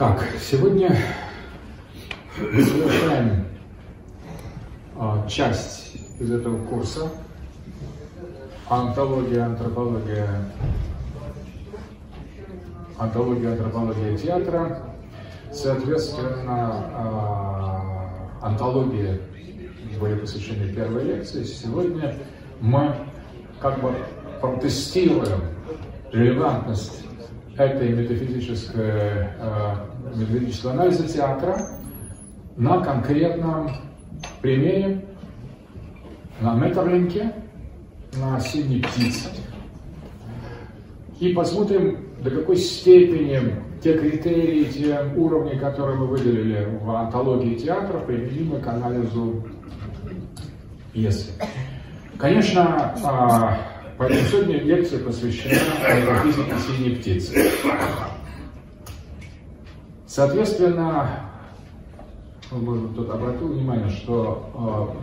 Так, сегодня мы завершаем а, часть из этого курса антология, антропология, антология, антропология театра. Соответственно, а, антология были посвящены первой лекции. Сегодня мы как бы протестируем релевантность этой метафизической, э, метафизического анализа театра на конкретном примере, на металлинке, на синей птице. И посмотрим, до какой степени те критерии, те уровни, которые мы выделили в антологии театра, применимы к анализу пьесы. Конечно, а, Поэтому сегодня лекция посвящена физике синей птицы. Соответственно, может тут обратил внимание, что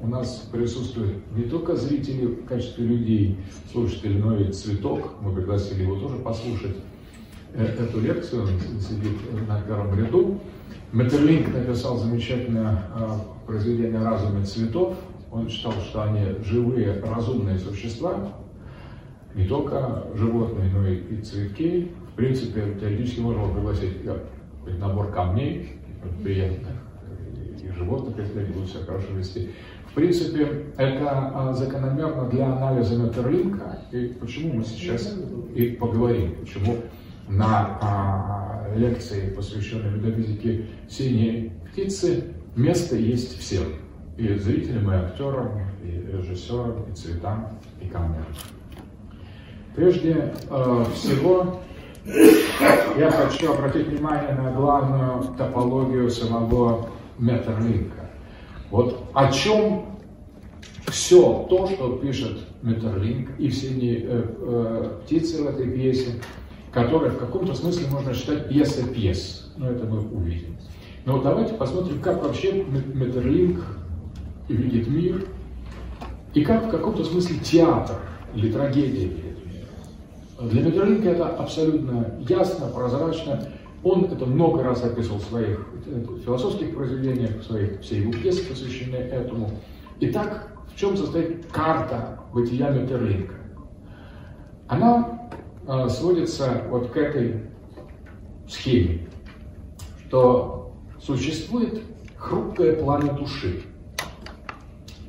э, у нас присутствуют не только зрители в качестве людей, слушатели, но и цветок. Мы пригласили его тоже послушать э, эту лекцию. Он сидит на первом ряду. Метерлинг написал замечательное э, произведение «Разуме цветов», он считал, что они живые, разумные существа, не только животные, но и, цветки. В принципе, теоретически можно пригласить набор камней приятных, и животных, если они будут себя хорошо вести. В принципе, это а, закономерно для анализа Метерлинка, и почему мы сейчас и поговорим, почему на а, лекции, посвященной метафизике синей птицы, место есть всем и зрителям, и актерам, и режиссерам, и цветам, и камерам. Прежде э, всего, я хочу обратить внимание на главную топологию самого Метерлинка. Вот о чем все то, что пишет Метерлинк и все не, э, э, птицы в этой пьесе, которые в каком-то смысле можно считать пьесой пьес. Но это мы увидим. Но давайте посмотрим, как вообще Метерлинк видит мир, и как в каком-то смысле театр или трагедия видит мир. Для Метерлинка это абсолютно ясно, прозрачно. Он это много раз описывал в своих философских произведениях, в своих, все его пьесы посвящены этому. Итак, в чем состоит карта бытия Метерлинка? Она э, сводится вот к этой схеме, что существует хрупкое пламя души,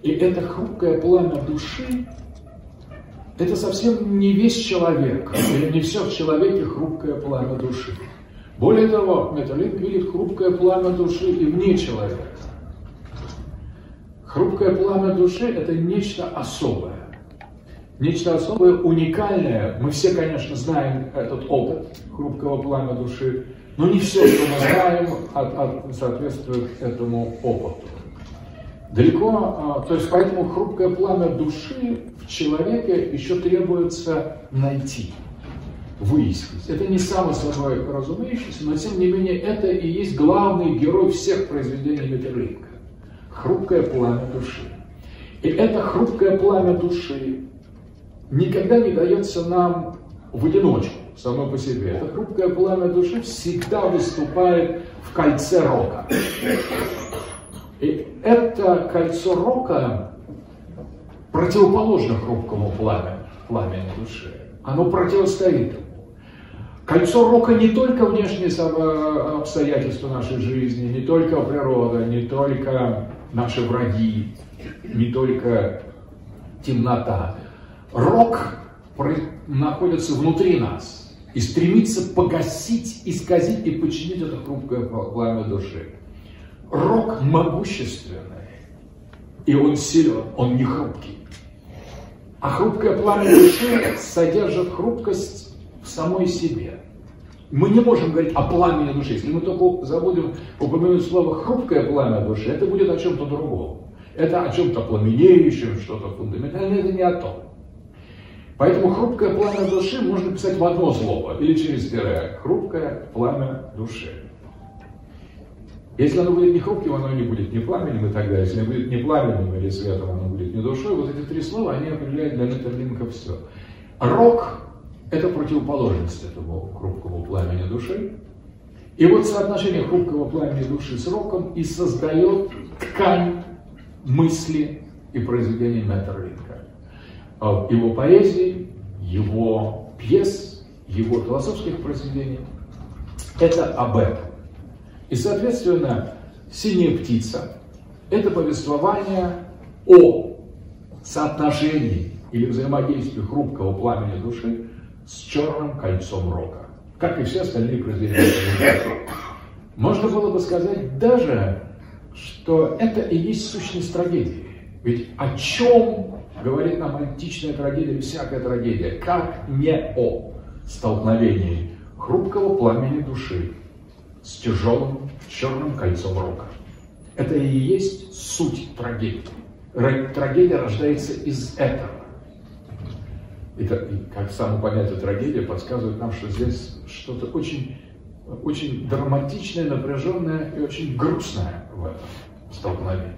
и это хрупкое пламя души, это совсем не весь человек, или не все в человеке хрупкое пламя души. Более того, Металлинг видит хрупкое пламя души и вне человека. Хрупкое пламя души – это нечто особое. Нечто особое, уникальное. Мы все, конечно, знаем этот опыт хрупкого пламя души, но не все, что мы знаем, от, от, соответствует этому опыту. Далеко, а, то есть поэтому хрупкое пламя души в человеке еще требуется найти, выяснить. Это не само собой разумеющееся, но тем не менее это и есть главный герой всех произведений Метерлинка. Хрупкое пламя души. И это хрупкое пламя души никогда не дается нам в одиночку, само по себе. Это хрупкое пламя души всегда выступает в кольце рока. И это кольцо рока противоположно хрупкому пламени, пламени души. Оно противостоит ему. Кольцо рока не только внешние обстоятельства нашей жизни, не только природа, не только наши враги, не только темнота. Рок находится внутри нас и стремится погасить, исказить и подчинить это хрупкое пламя души. Рок могущественный, и он силен, он не хрупкий. А хрупкое пламя души содержит хрупкость в самой себе. Мы не можем говорить о пламени души. Если мы только забудем упомянуть слово «хрупкое пламя души», это будет о чем-то другом. Это о чем-то пламенеющем, что-то фундаментальное, это не о том. Поэтому хрупкое пламя души можно писать в одно слово или через тире. Хрупкое пламя души. Если оно будет не хрупким, оно не будет ни пламенем и так далее. Если будет не пламенем или светом, оно будет не душой. Вот эти три слова, они определяют для Метерлинка все. Рок – это противоположность этому хрупкому пламени души. И вот соотношение хрупкого пламени души с роком и создает ткань мысли и произведений Меттерлинга. А его поэзии, его пьес, его философских произведений – это об этом. И, соответственно, «Синяя птица» – это повествование о соотношении или взаимодействии хрупкого пламени души с черным кольцом рока, как и все остальные произведения. Можно было бы сказать даже, что это и есть сущность трагедии. Ведь о чем говорит нам античная трагедия всякая трагедия? Как не о столкновении хрупкого пламени души с тяжелым черным кольцом рока. Это и есть суть трагедии. Трагедия рождается из этого. И, как само понятие трагедия подсказывает нам, что здесь что-то очень, очень драматичное, напряженное и очень грустное в этом столкновении.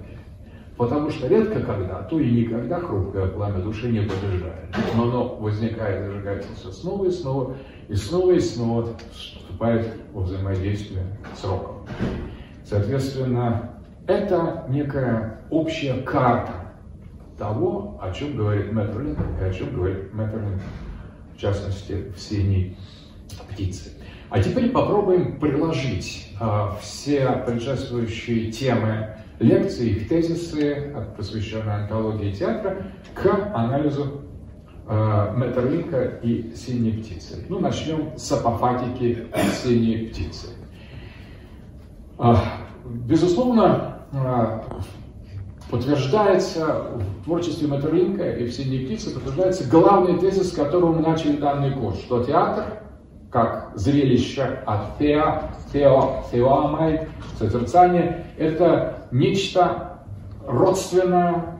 Потому что редко когда, то и никогда хрупкое пламя души не побеждает. Но оно возникает, зажигается все снова и снова, и снова и снова вступает во взаимодействие с роком. Соответственно, это некая общая карта того, о чем говорит Мэттерлинг и о чем говорит Мэттерлинг, в частности, в «Синей птице». А теперь попробуем приложить э, все предшествующие темы лекции, их тезисы, посвященные антологии театра, к анализу Метерлинка и «Синей птицы». Ну, начнем с апофатики «Синей птицы». Э, безусловно, э, подтверждается в творчестве Метерлинка и в «Синей птице» подтверждается главный тезис, с которого мы начали данный курс, что театр как зрелище от теа, тео, теоамай, созерцание, это нечто родственное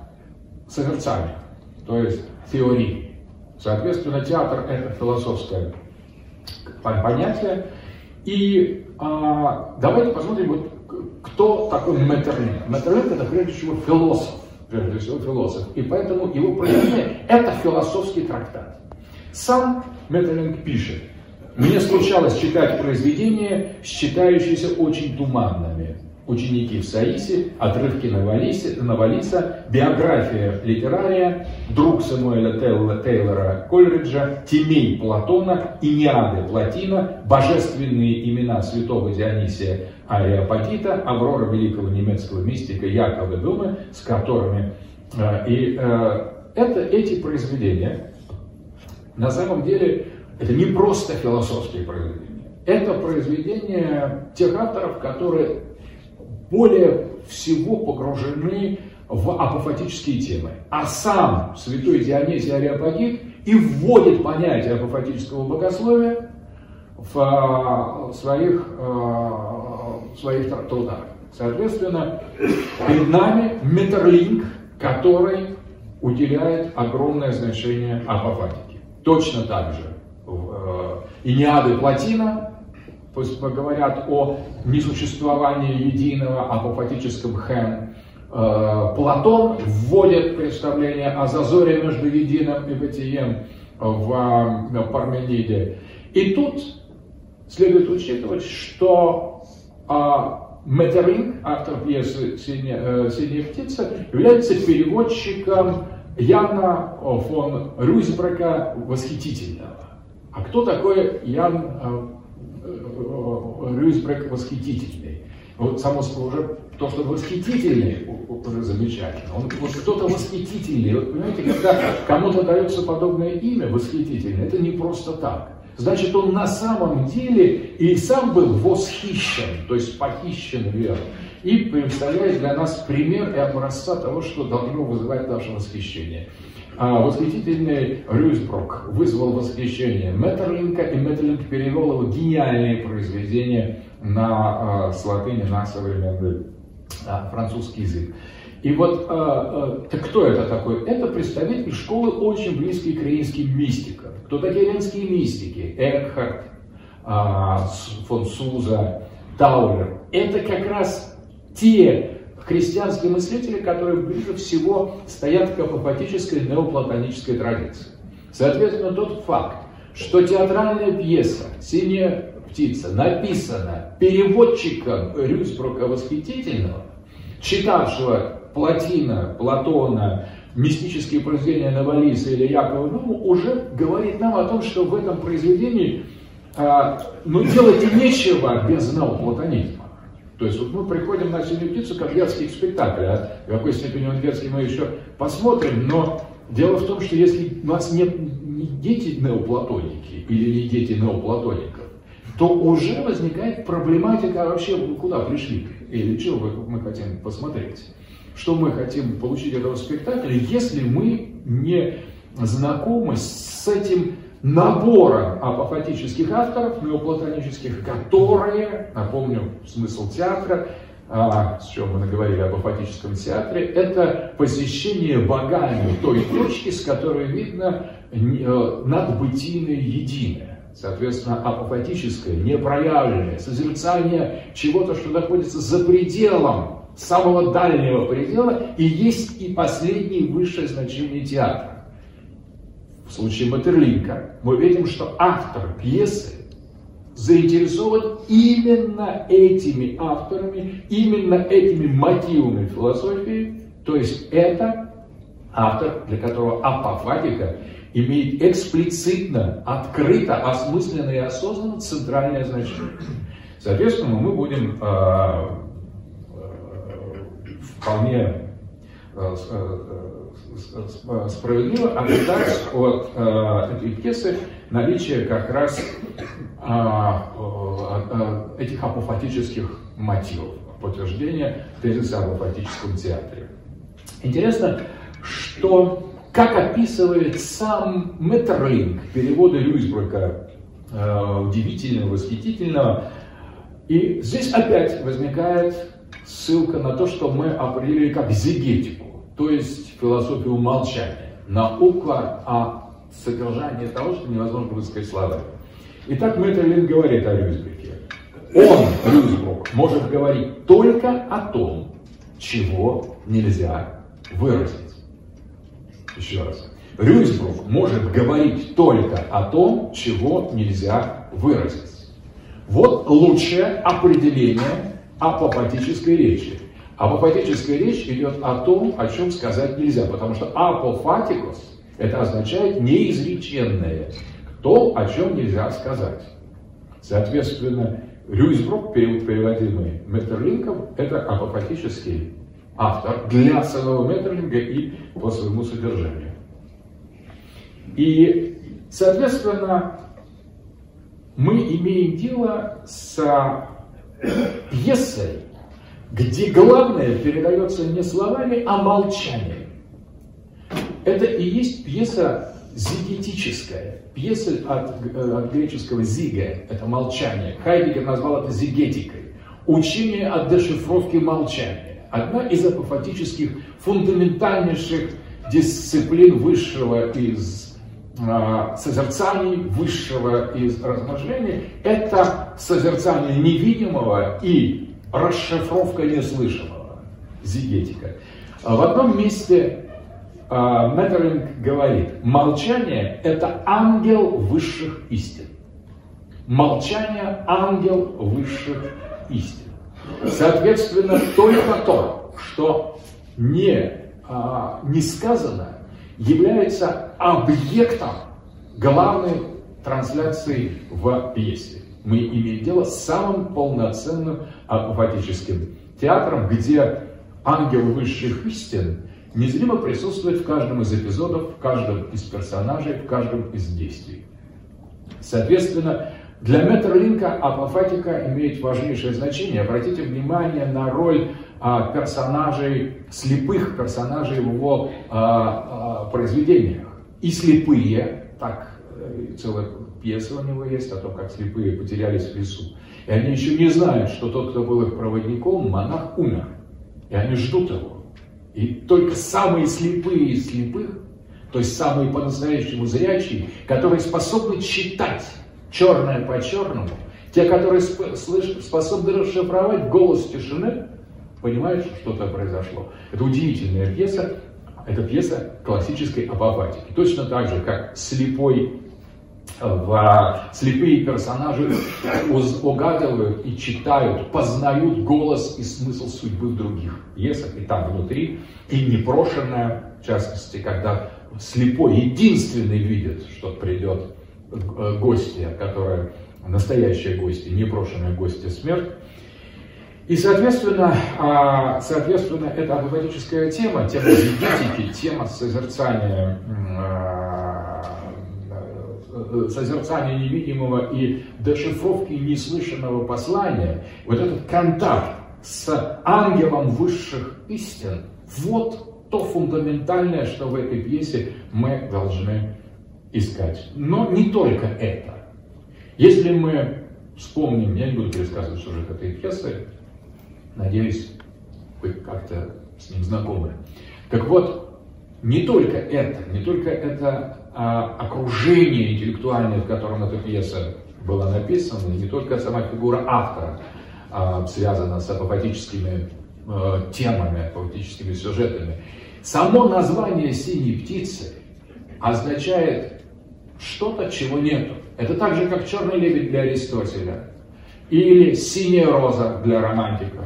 созерцанию, то есть теории. Соответственно, театр – это философское понятие. И а, давайте посмотрим, вот, кто такой Метерлинг. Метерлинг – это прежде всего философ, прежде всего философ. И поэтому его произведение – это философский трактат. Сам Метерлинг пишет – мне случалось читать произведения, считающиеся очень туманными. Ученики в Саисе, отрывки Навалиса, Навалиса биография литерария, друг Самуэля Тейлора Кольриджа, Тимей Платона, Иниады Платина, божественные имена святого Дионисия Ариапагита, Аврора великого немецкого мистика Якова Думы, с которыми э, и э, это эти произведения на самом деле это не просто философские произведения. Это произведения тех авторов, которые более всего погружены в апофатические темы. А сам святой Дионисий Ариапагит и вводит понятие апофатического богословия в а, своих, а, в своих трудах. Соответственно, перед нами Метерлинг, который уделяет огромное значение апофатике. Точно так же Э, Иниады Платина, пусть говорят о несуществовании единого апофатическом хэн. Э, Платон вводит представление о зазоре между единым и бытием в э, Пармениде. И тут следует учитывать, что Метерлинг, автор пьесы «Синяя, «Синяя птица», является переводчиком Яна фон Рюзбрака «Восхитительного». А кто такой Ян э, э, Рюйсбрек восхитительный? Вот само уже то, что восхитительный, уже замечательно. Он вот кто-то восхитительный. Вот, понимаете, когда кому-то дается подобное имя восхитительный, это не просто так. Значит, он на самом деле и сам был восхищен, то есть похищен верой. И представляет для нас пример и образца того, что должно вызывать наше восхищение. А восхитительный Рюсбрук вызвал восхищение Меттерлинка, и Меттерлинг перевел его гениальные произведения на, а, с латыни на современный а, французский язык. И вот а, так кто это такой? Это представитель школы, очень близкий к римским мистикам. Кто такие римские мистики? Экхарт, фон Суза, Таулер. Это как раз те христианские мыслители, которые ближе всего стоят к апофатической неоплатонической традиции. Соответственно, тот факт, что театральная пьеса «Синяя птица» написана переводчиком Рюсбрука Восхитительного, читавшего Платина, Платона, мистические произведения Навалиса или Якова Нуму, уже говорит нам о том, что в этом произведении а, ну, делать нечего без неоплатонизма. То есть вот мы приходим на «Синюю птицу» как детский спектакль, а в какой степени он детский мы еще посмотрим, но дело в том, что если у нас нет не дети неоплатоники или не дети неоплатоников, то уже возникает проблематика а вообще, куда пришли или что мы хотим посмотреть. Что мы хотим получить от этого спектакля, если мы не знакомы с этим набором апофатических авторов, неоплатонических, которые, напомню смысл театра, а, с чем мы наговорили об апофатическом театре, это посещение богами той точки, с которой видно э, надбытийное единое. Соответственно, апофатическое, непроявленное, созерцание чего-то, что находится за пределом, самого дальнего предела, и есть и последнее высшее значение театра в случае Матерлинка, мы видим, что автор пьесы заинтересован именно этими авторами, именно этими мотивами философии, то есть это автор, для которого апофатика имеет эксплицитно, открыто, осмысленно и осознанно центральное значение. Соответственно, мы будем э, э, вполне э, справедливо ожидать от этой пьесы наличие как раз а, этих апофатических мотивов, подтверждения тезиса об апофатическом театре. Интересно, что как описывает сам Меттерлинг переводы Люисбрука, э, удивительного, восхитительного, и здесь опять возникает ссылка на то, что мы определили как зигетику то есть философию молчания, наука о содержании того, что невозможно высказать словами. Итак, Меттерлин говорит о Рюзбеке. Он, Рюзбрук, может говорить только о том, чего нельзя выразить. Еще раз. Рюзбрук может говорить только о том, чего нельзя выразить. Вот лучшее определение апопатической речи. Апофатическая речь идет о том, о чем сказать нельзя, потому что апофатикус – это означает неизреченное, то, о чем нельзя сказать. Соответственно, Рюйсбрук, переводимый Меттерлинком, это апофатический автор для самого Меттерлинга и по своему содержанию. И, соответственно, мы имеем дело с пьесой, где главное передается не словами, а молчанием. Это и есть пьеса зигетическая, пьеса от, э, от греческого зига, это молчание. Хайдегер назвал это зигетикой. Учение от дешифровки молчания. Одна из апофатических фундаментальнейших дисциплин высшего из э, созерцаний, высшего из размышлений, это созерцание невидимого и расшифровка неслышанного, зигетика. А в одном месте э, Метерлинг говорит, молчание – это ангел высших истин. Молчание – ангел высших истин. Соответственно, только то, что не, а, не сказано, является объектом главной трансляции в пьесе мы имеем дело с самым полноценным апофатическим театром, где ангел высших истин незримо присутствует в каждом из эпизодов, в каждом из персонажей, в каждом из действий. Соответственно, для Меттерлинка апофатика имеет важнейшее значение. Обратите внимание на роль а, персонажей, слепых персонажей в его а, а, произведениях. И слепые, так э, целая пьеса у него есть о том, как слепые потерялись в лесу. И они еще не знают, что тот, кто был их проводником, монах умер. И они ждут его. И только самые слепые из слепых, то есть самые по-настоящему зрячие, которые способны читать черное по черному, те, которые способны расшифровать голос тишины, понимают, что что-то произошло. Это удивительная пьеса, это пьеса классической апофатики. Точно так же, как слепой в слепые персонажи угадывают и читают, познают голос и смысл судьбы других пьесах, и там внутри, и непрошенная, в частности, когда слепой единственный видит, что придет э, гостья, которая настоящая гостья, непрошенная гостья смерть. И, соответственно, а, соответственно, это апофатическая тема, тема зидетики, тема созерцания Э, созерцания невидимого и дешифровки неслышанного послания, вот этот контакт с ангелом высших истин, вот то фундаментальное, что в этой пьесе мы должны искать. Но не только это. Если мы вспомним, я не буду пересказывать сюжет этой пьесы, надеюсь, вы как-то с ним знакомы. Так вот, не только это, не только это а, окружение интеллектуальное, в котором эта пьеса была написана, не только сама фигура автора а, связана с апофатическими а, темами, апофатическими сюжетами. Само название «синей птицы» означает что-то, чего нету. Это так же, как «черный лебедь» для Аристотеля или «синяя роза» для романтиков.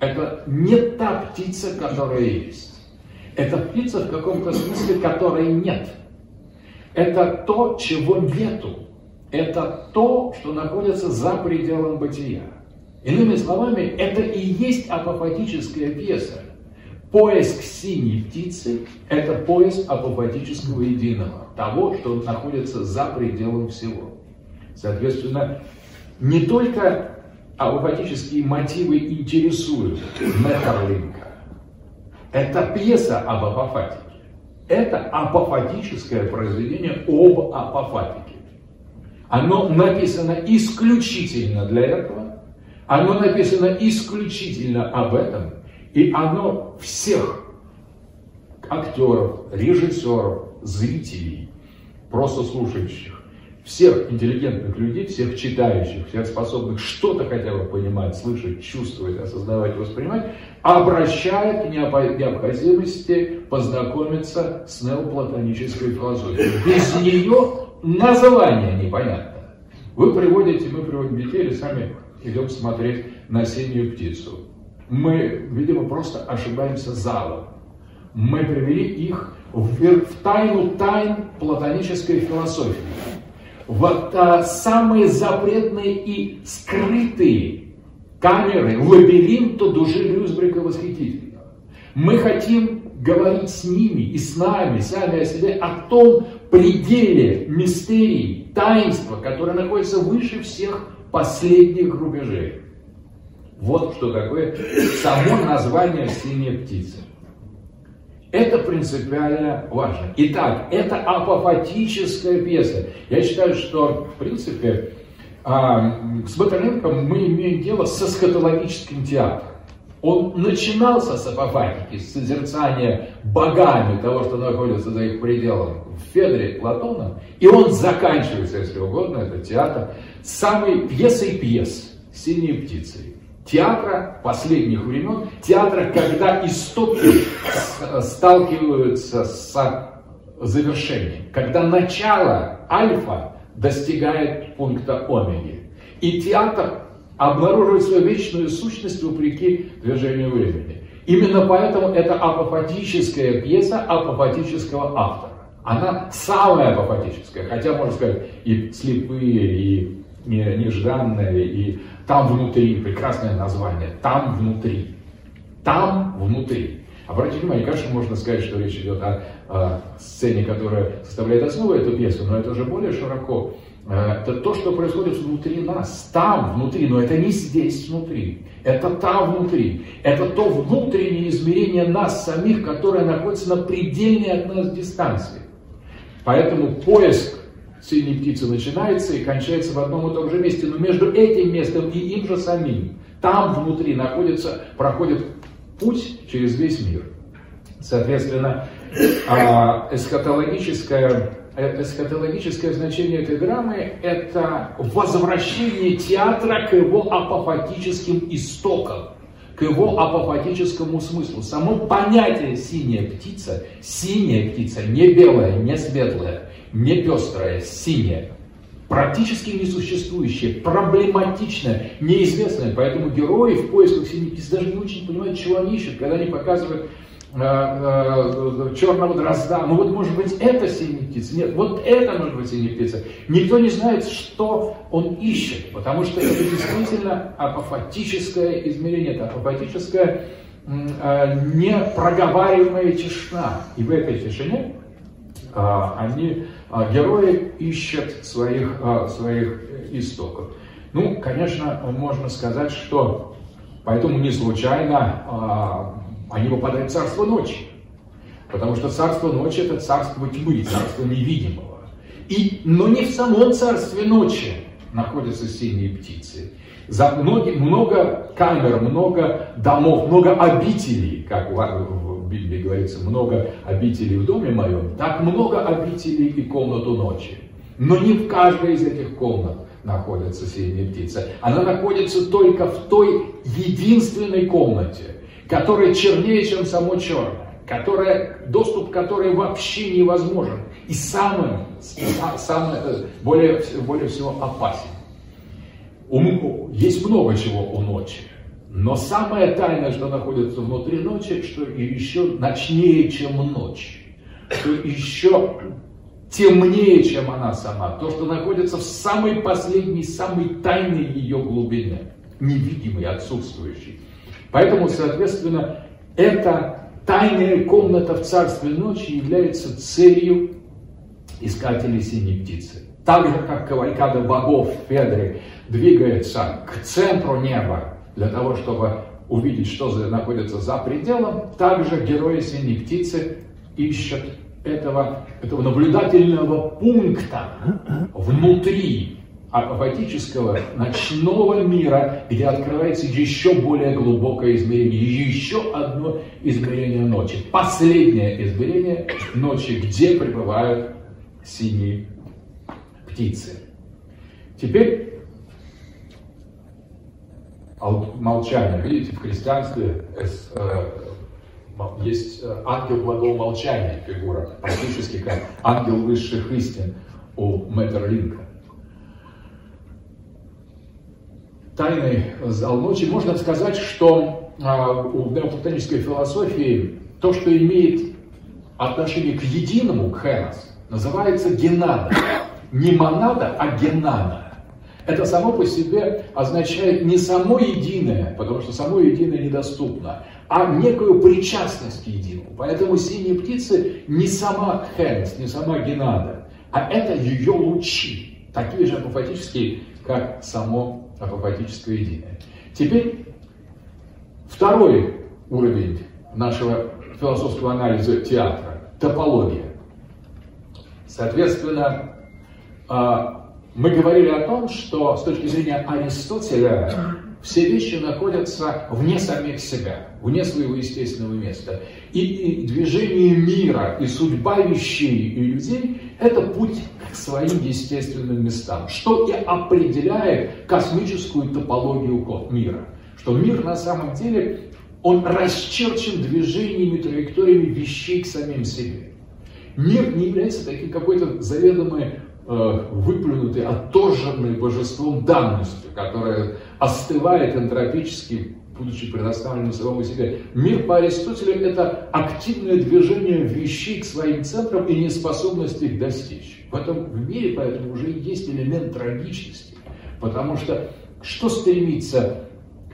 Это не та птица, которая есть. Это птица в каком-то смысле, которой нет – это то, чего нету. Это то, что находится за пределом бытия. Иными словами, это и есть апофатическая пьеса. Поиск синей птицы – это поиск апофатического единого, того, что находится за пределом всего. Соответственно, не только апофатические мотивы интересуют Меттерлинка. Это пьеса об апофатике. Это апофатическое произведение об апофатике. Оно написано исключительно для этого, оно написано исключительно об этом, и оно всех актеров, режиссеров, зрителей, просто слушающих, всех интеллигентных людей, всех читающих, всех способных что-то хотя бы понимать, слышать, чувствовать, осознавать, воспринимать, обращает к необходимости познакомиться с неоплатонической философией. Без нее название непонятно. Вы приводите, мы приводим детей или сами идем смотреть на синюю птицу. Мы, видимо, просто ошибаемся залом. Мы привели их в, в тайну тайн платонической философии вот а, самые запретные и скрытые камеры лабиринта души Люсбрика восхитительного. Мы хотим говорить с ними и с нами, сами о себе, о том пределе мистерий, таинства, которое находится выше всех последних рубежей. Вот что такое само название «Синяя птица». Это принципиально важно. Итак, это апофатическая пьеса. Я считаю, что, в принципе, а, с Батаренком мы имеем дело со скатологическим театром. Он начинался с апофатики, с созерцания богами того, что находится за их пределом в Федоре Платона, и он заканчивается, если угодно, это театр, самой пьесой пьес «Синей птицей» театра последних времен, театра, когда истоки сталкиваются с завершением, когда начало альфа достигает пункта омеги. И театр обнаруживает свою вечную сущность вопреки движению времени. Именно поэтому это апофатическая пьеса апофатического автора. Она самая апофатическая, хотя, можно сказать, и слепые, и нежданные, и там внутри, прекрасное название, там внутри. Там внутри. Обратите внимание, конечно, можно сказать, что речь идет о, о сцене, которая составляет основу этой пьесы, но это уже более широко. Э, это то, что происходит внутри нас, там внутри, но это не здесь внутри, это там внутри. Это то внутреннее измерение нас самих, которое находится на предельной от нас дистанции. Поэтому поиск синей птицы начинается и кончается в одном и том же месте, но между этим местом и им же самим, там внутри находится, проходит путь через весь мир. Соответственно, а, эсхатологическое, э, эсхатологическое значение этой драмы – это возвращение театра к его апофатическим истокам, к его апофатическому смыслу. Само понятие «синяя птица», «синяя птица», не белая, не светлая – не пестрое, синее, практически несуществующее, проблематичное, неизвестное. Поэтому герои в поисках синей птицы даже не очень понимают, чего они ищут, когда они показывают э, э, черного дрозда. Ну вот может быть это синяя птица, нет, вот это может быть синяя птица. Никто не знает, что он ищет, потому что это действительно апофатическое измерение, это апофатическое э, непроговариваемая тишина. И в этой тишине они, а, герои ищут своих, а, своих истоков. Ну, конечно, можно сказать, что поэтому не случайно они попадают в царство ночи. Потому что царство ночи это царство тьмы, царство невидимого. И, но не в самом царстве ночи находятся синие птицы. За многие, много камер, много домов, много обителей, как в Библии говорится, много обителей в доме моем, так много обителей и комнату ночи. Но не в каждой из этих комнат находится синяя птица. Она находится только в той единственной комнате, которая чернее, чем само черное, которая, доступ к которой вообще невозможен и самым, самым э, более, более всего опасен. Есть много чего у ночи. Но самое тайное, что находится внутри ночи, что еще ночнее, чем ночь. Что еще темнее, чем она сама. То, что находится в самой последней, самой тайной ее глубине. Невидимой, отсутствующей. Поэтому, соответственно, эта тайная комната в царстве ночи является целью искателей синей птицы. Так же, как кавалькада богов Федры двигается к центру неба для того, чтобы увидеть, что находится за пределом, также герои синей птицы ищут этого, этого наблюдательного пункта внутри апофатического ночного мира, где открывается еще более глубокое измерение, еще одно измерение ночи. Последнее измерение ночи, где пребывают синие птицы. Теперь молчание. Видите, в христианстве э, есть э, ангел благого молчания фигура, практически как ангел высших истин у Мэттерлинка. Тайный зал ночи. Можно сказать, что а, у неоплатонической философии то, что имеет отношение к единому, к хенос, называется генада не монада, а генада. Это само по себе означает не само единое, потому что само единое недоступно, а некую причастность к единому. Поэтому синие птицы не сама Хенс, не сама Генада, а это ее лучи, такие же апофатические, как само апофатическое единое. Теперь второй уровень нашего философского анализа театра – топология. Соответственно, а, мы говорили о том, что с точки зрения Аристотеля все вещи находятся вне самих себя, вне своего естественного места. И, и движение мира, и судьба вещей и людей – это путь к своим естественным местам, что и определяет космическую топологию мира. Что мир на самом деле, он расчерчен движениями, траекториями вещей к самим себе. Мир не является таким какой-то заведомой Э, выплюнутой, отторженной божеством данностью, которая остывает энтропически, будучи предоставленным самому себе. Мир по Аристотелю – это активное движение вещей к своим центрам и неспособность их достичь. В этом мире поэтому уже есть элемент трагичности, потому что что стремится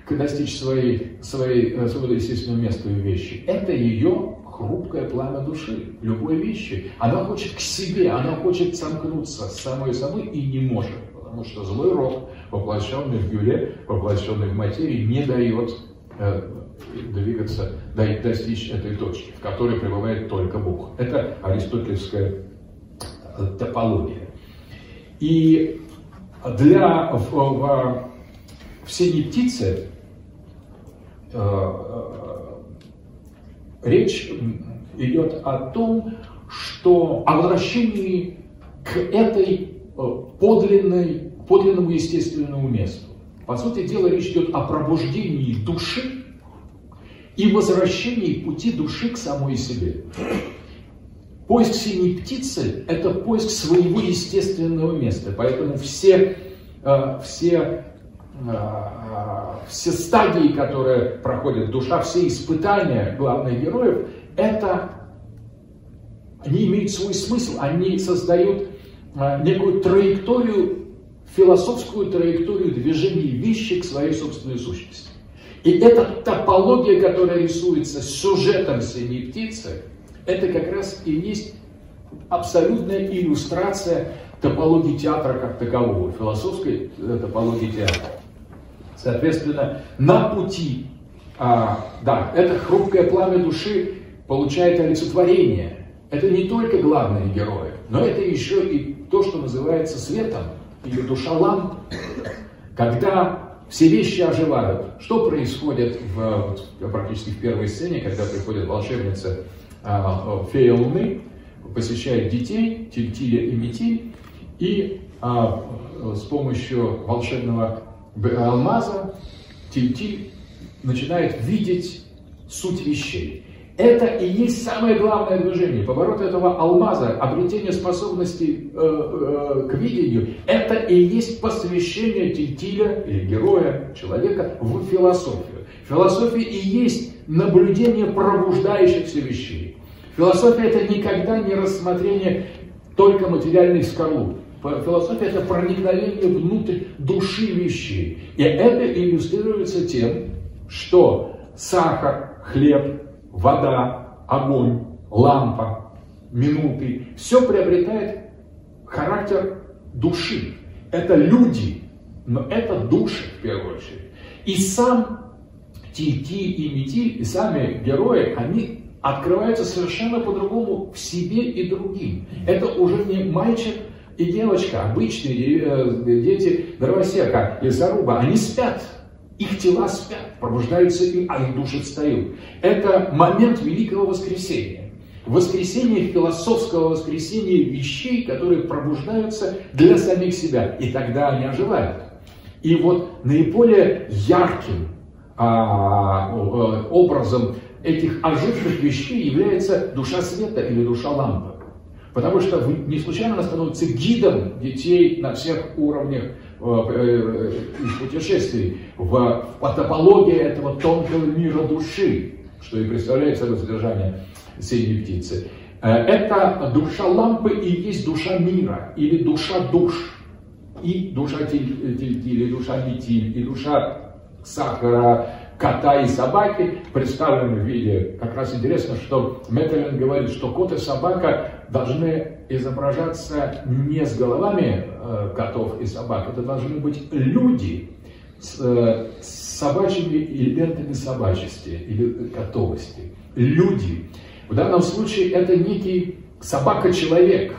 к достичь своей, своей, э, своего естественного места в вещи? Это ее хрупкое пламя души, любой вещи. Она хочет к себе, она хочет сомкнуться с самой собой и не может. Потому что злой рок, воплощенный в гюле, воплощенный в материи, не дает э, двигаться, дает достичь этой точки, в которой пребывает только Бог. Это аристотелевская э, топология. И для в, в, в синей птице э, э речь идет о том, что о возвращении к этой э, подлинной, подлинному естественному месту. По сути дела, речь идет о пробуждении души и возвращении пути души к самой себе. Поиск синей птицы – это поиск своего естественного места. Поэтому все, э, все, все стадии, которые проходит душа, все испытания главных героев, это они имеют свой смысл, они создают э, некую траекторию, философскую траекторию движения вещи к своей собственной сущности. И эта топология, которая рисуется сюжетом «Синей птицы», это как раз и есть абсолютная иллюстрация топологии театра как такового, философской э, топологии театра. Соответственно, на пути, а, да, это хрупкое пламя души получает олицетворение. Это не только главные герои, но это еще и то, что называется светом, или душа ламп. Когда все вещи оживают, что происходит в, практически в первой сцене, когда приходит волшебница а, фея Луны, посещает детей, Тильтиля и Метиль, и а, с помощью волшебного алмаза Тильтиль начинает видеть суть вещей. Это и есть самое главное движение. Поворот этого алмаза, обретение способности э, э, к видению, это и есть посвящение Тильтиля или героя, человека в философию. Философия и есть наблюдение пробуждающихся вещей. Философия это никогда не рассмотрение только материальных скорлуп. Философия это проникновение внутрь души вещей. И это иллюстрируется тем, что сахар, хлеб, вода, огонь, лампа, минуты, все приобретает характер души. Это люди, но это души в первую очередь. И сам Тити и Метиль, и сами герои, они открываются совершенно по-другому в себе и другим. Это уже не мальчик и девочка, обычные э, дети дровосека, лесоруба, они спят. Их тела спят, пробуждаются, а их души встают. Это момент Великого Воскресения. Воскресение философского воскресения вещей, которые пробуждаются для самих себя. И тогда они оживают. И вот наиболее ярким а, э, образом этих оживших вещей является душа света или душа лампы. Потому что не случайно она становится гидом детей на всех уровнях э, э, их путешествий, в патопологии этого тонкого мира души, что и представляет собой содержание синей птицы. Это душа лампы и есть душа мира, или душа душ, и душа тиль, или душа метиль, и душа сахара, кота и собаки представлены в виде, как раз интересно, что Метелин говорит, что кот и собака должны изображаться не с головами э, котов и собак, это должны быть люди с, э, с собачьими элементами собачести или котовости. Люди. В данном случае это некий собака-человек.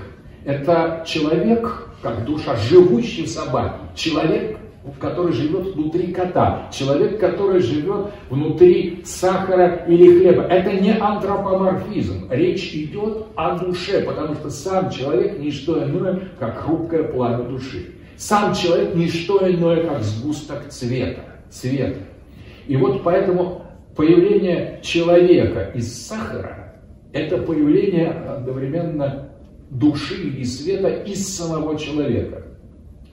Это человек, как душа, живущий в собаке. Человек, который живет внутри кота, человек, который живет внутри сахара или хлеба. Это не антропоморфизм. Речь идет о душе, потому что сам человек не что иное, как хрупкое пламя души. Сам человек не что иное, как сгусток цвета. цвета. И вот поэтому появление человека из сахара – это появление одновременно души и света из самого человека.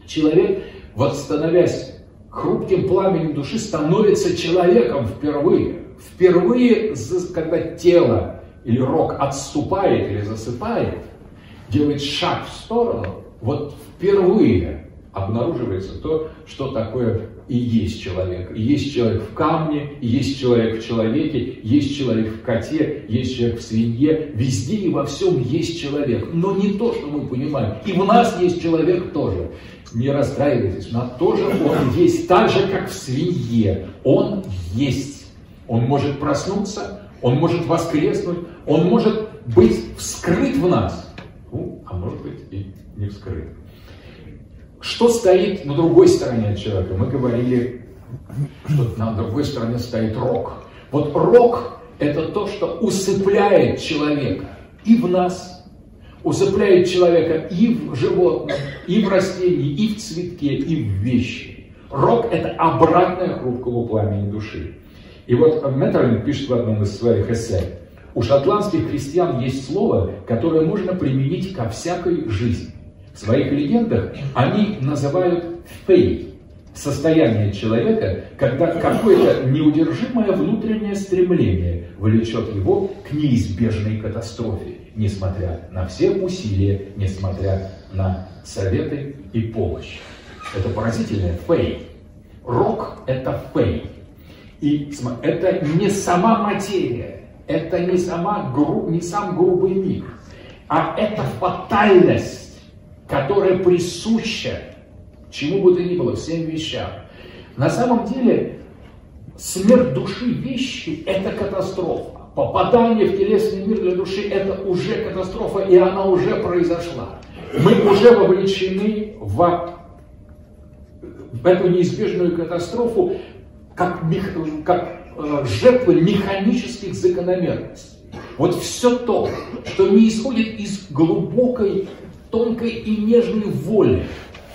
Человек вот становясь хрупким пламенем души, становится человеком впервые. Впервые, когда тело или рог отступает или засыпает, делает шаг в сторону, вот впервые обнаруживается то, что такое и есть человек. И есть человек в камне, и есть человек в человеке, есть человек в коте, есть человек в свинье. Везде и во всем есть человек. Но не то, что мы понимаем. И в нас есть человек тоже не расстраивайтесь, но тоже он есть, так же, как в свинье. Он есть. Он может проснуться, он может воскреснуть, он может быть вскрыт в нас, ну, а может быть и не вскрыт. Что стоит на другой стороне от человека? Мы говорили, что на другой стороне стоит рок. Вот рок – это то, что усыпляет человека и в нас, усыпляет человека и в животном, и в растении, и в цветке, и в вещи. Рок – это обратное хрупкому пламени души. И вот Метерлин пишет в одном из своих эссе, у шотландских христиан есть слово, которое можно применить ко всякой жизни. В своих легендах они называют фей, состояние человека, когда какое-то неудержимое внутреннее стремление влечет его к неизбежной катастрофе, несмотря на все усилия, несмотря на советы и помощь. Это поразительное фей. Рок – это фей. И это не сама материя, это не, сама, не сам грубый мир, а это фатальность, которая присуща чему бы то ни было, всем вещам. На самом деле, смерть души вещи – это катастрофа. Попадание в телесный мир для души – это уже катастрофа, и она уже произошла. Мы уже вовлечены в, в эту неизбежную катастрофу как, как э, жертвы механических закономерностей. Вот все то, что не исходит из глубокой, тонкой и нежной воли,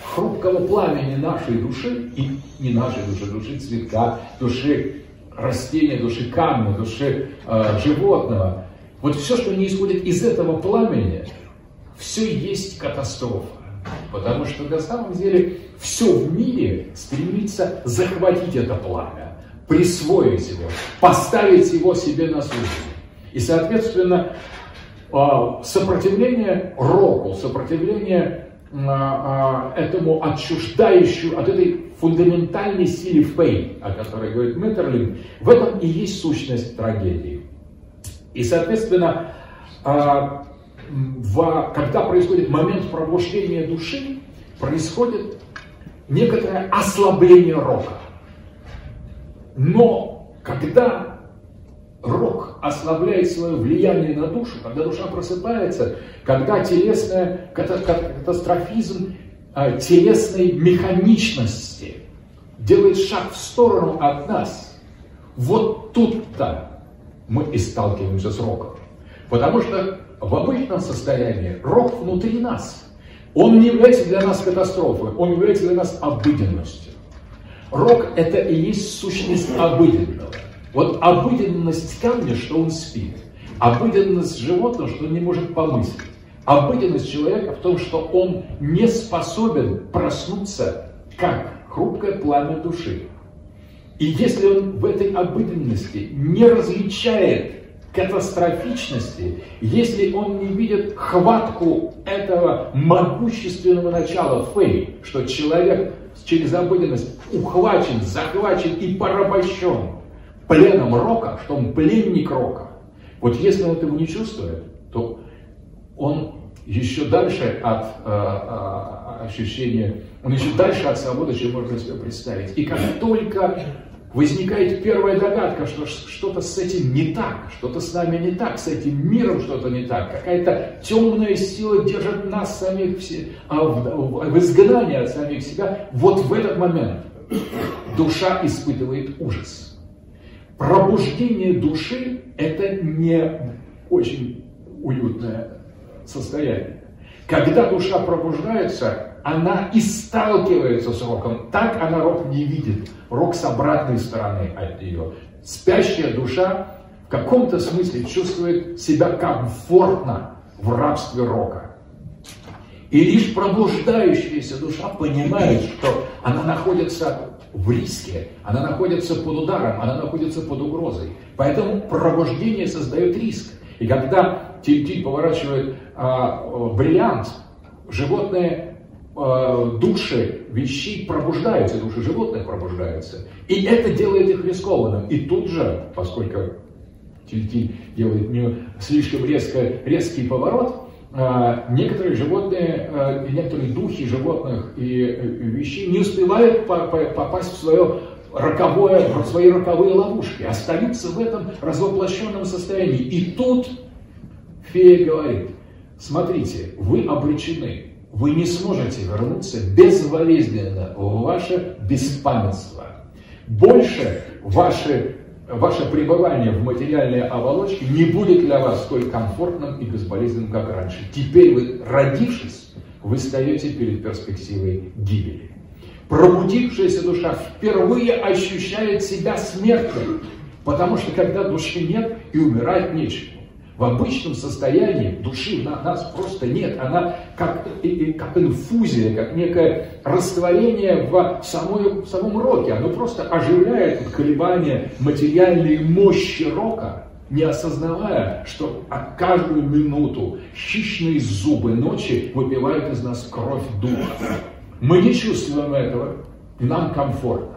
хрупкого пламени нашей души, и не нашей души, души цветка, души растения, души камня, души э, животного. Вот все, что не исходит из этого пламени, все есть катастрофа. Потому что на самом деле все в мире стремится захватить это пламя, присвоить его, поставить его себе на службу. И, соответственно, а, сопротивление року, сопротивление этому отчуждающую, от этой фундаментальной силе фей, о которой говорит Меттерлин, в этом и есть сущность трагедии. И, соответственно, а, когда происходит момент пробуждения души, происходит некоторое ослабление рока. Но когда рок ослабляет свое влияние на душу, когда душа просыпается, когда телесная катастрофизм а, телесной механичности делает шаг в сторону от нас, вот тут-то мы и сталкиваемся с роком. Потому что в обычном состоянии рок внутри нас. Он не является для нас катастрофой, он является для нас обыденностью. Рок – это и есть сущность обыденного. Вот обыденность камня, что он спит. Обыденность животного, что он не может помыслить. Обыденность человека в том, что он не способен проснуться, как хрупкое пламя души. И если он в этой обыденности не различает катастрофичности, если он не видит хватку этого могущественного начала фей, что человек через обыденность ухвачен, захвачен и порабощен пленом рока, что он пленник рока. Вот если он этого не чувствует, то он еще дальше от э, э, ощущения, он еще дальше от свободы, чем можно себе представить. И как только возникает первая догадка, что что-то с этим не так, что-то с нами не так, с этим миром что-то не так, какая-то темная сила держит нас самих все, а в, в изгнании от самих себя, вот в этот момент душа испытывает ужас. Пробуждение души – это не очень уютное состояние. Когда душа пробуждается, она и сталкивается с роком. Так она рок не видит. Рок с обратной стороны от нее. Спящая душа в каком-то смысле чувствует себя комфортно в рабстве рока. И лишь пробуждающаяся душа понимает, что она находится в риске, она находится под ударом, она находится под угрозой. Поэтому пробуждение создает риск. И когда тильтиль поворачивает а, бриллиант, животные а, души вещей пробуждаются, души животных пробуждаются. И это делает их рискованным. И тут же, поскольку тильтиль делает не слишком резко, резкий поворот, некоторые животные, а, некоторые духи животных и э, вещей не успевают попасть в свое роковое, в свои роковые ловушки, остаются в этом развоплощенном состоянии. И тут фея говорит, смотрите, вы обречены, вы не сможете вернуться безболезненно в ваше беспамятство. Больше ваши ваше пребывание в материальной оболочке не будет для вас столь комфортным и безболезненным, как раньше. Теперь вы, родившись, вы встаете перед перспективой гибели. Пробудившаяся душа впервые ощущает себя смертной, потому что когда души нет и умирать нечего. В обычном состоянии души на нас просто нет. Она как, как инфузия, как некое растворение в, самой, в самом роке. Оно просто оживляет колебания материальной мощи рока, не осознавая, что каждую минуту хищные зубы ночи выпивают из нас кровь духа. Мы не чувствуем этого, нам комфортно.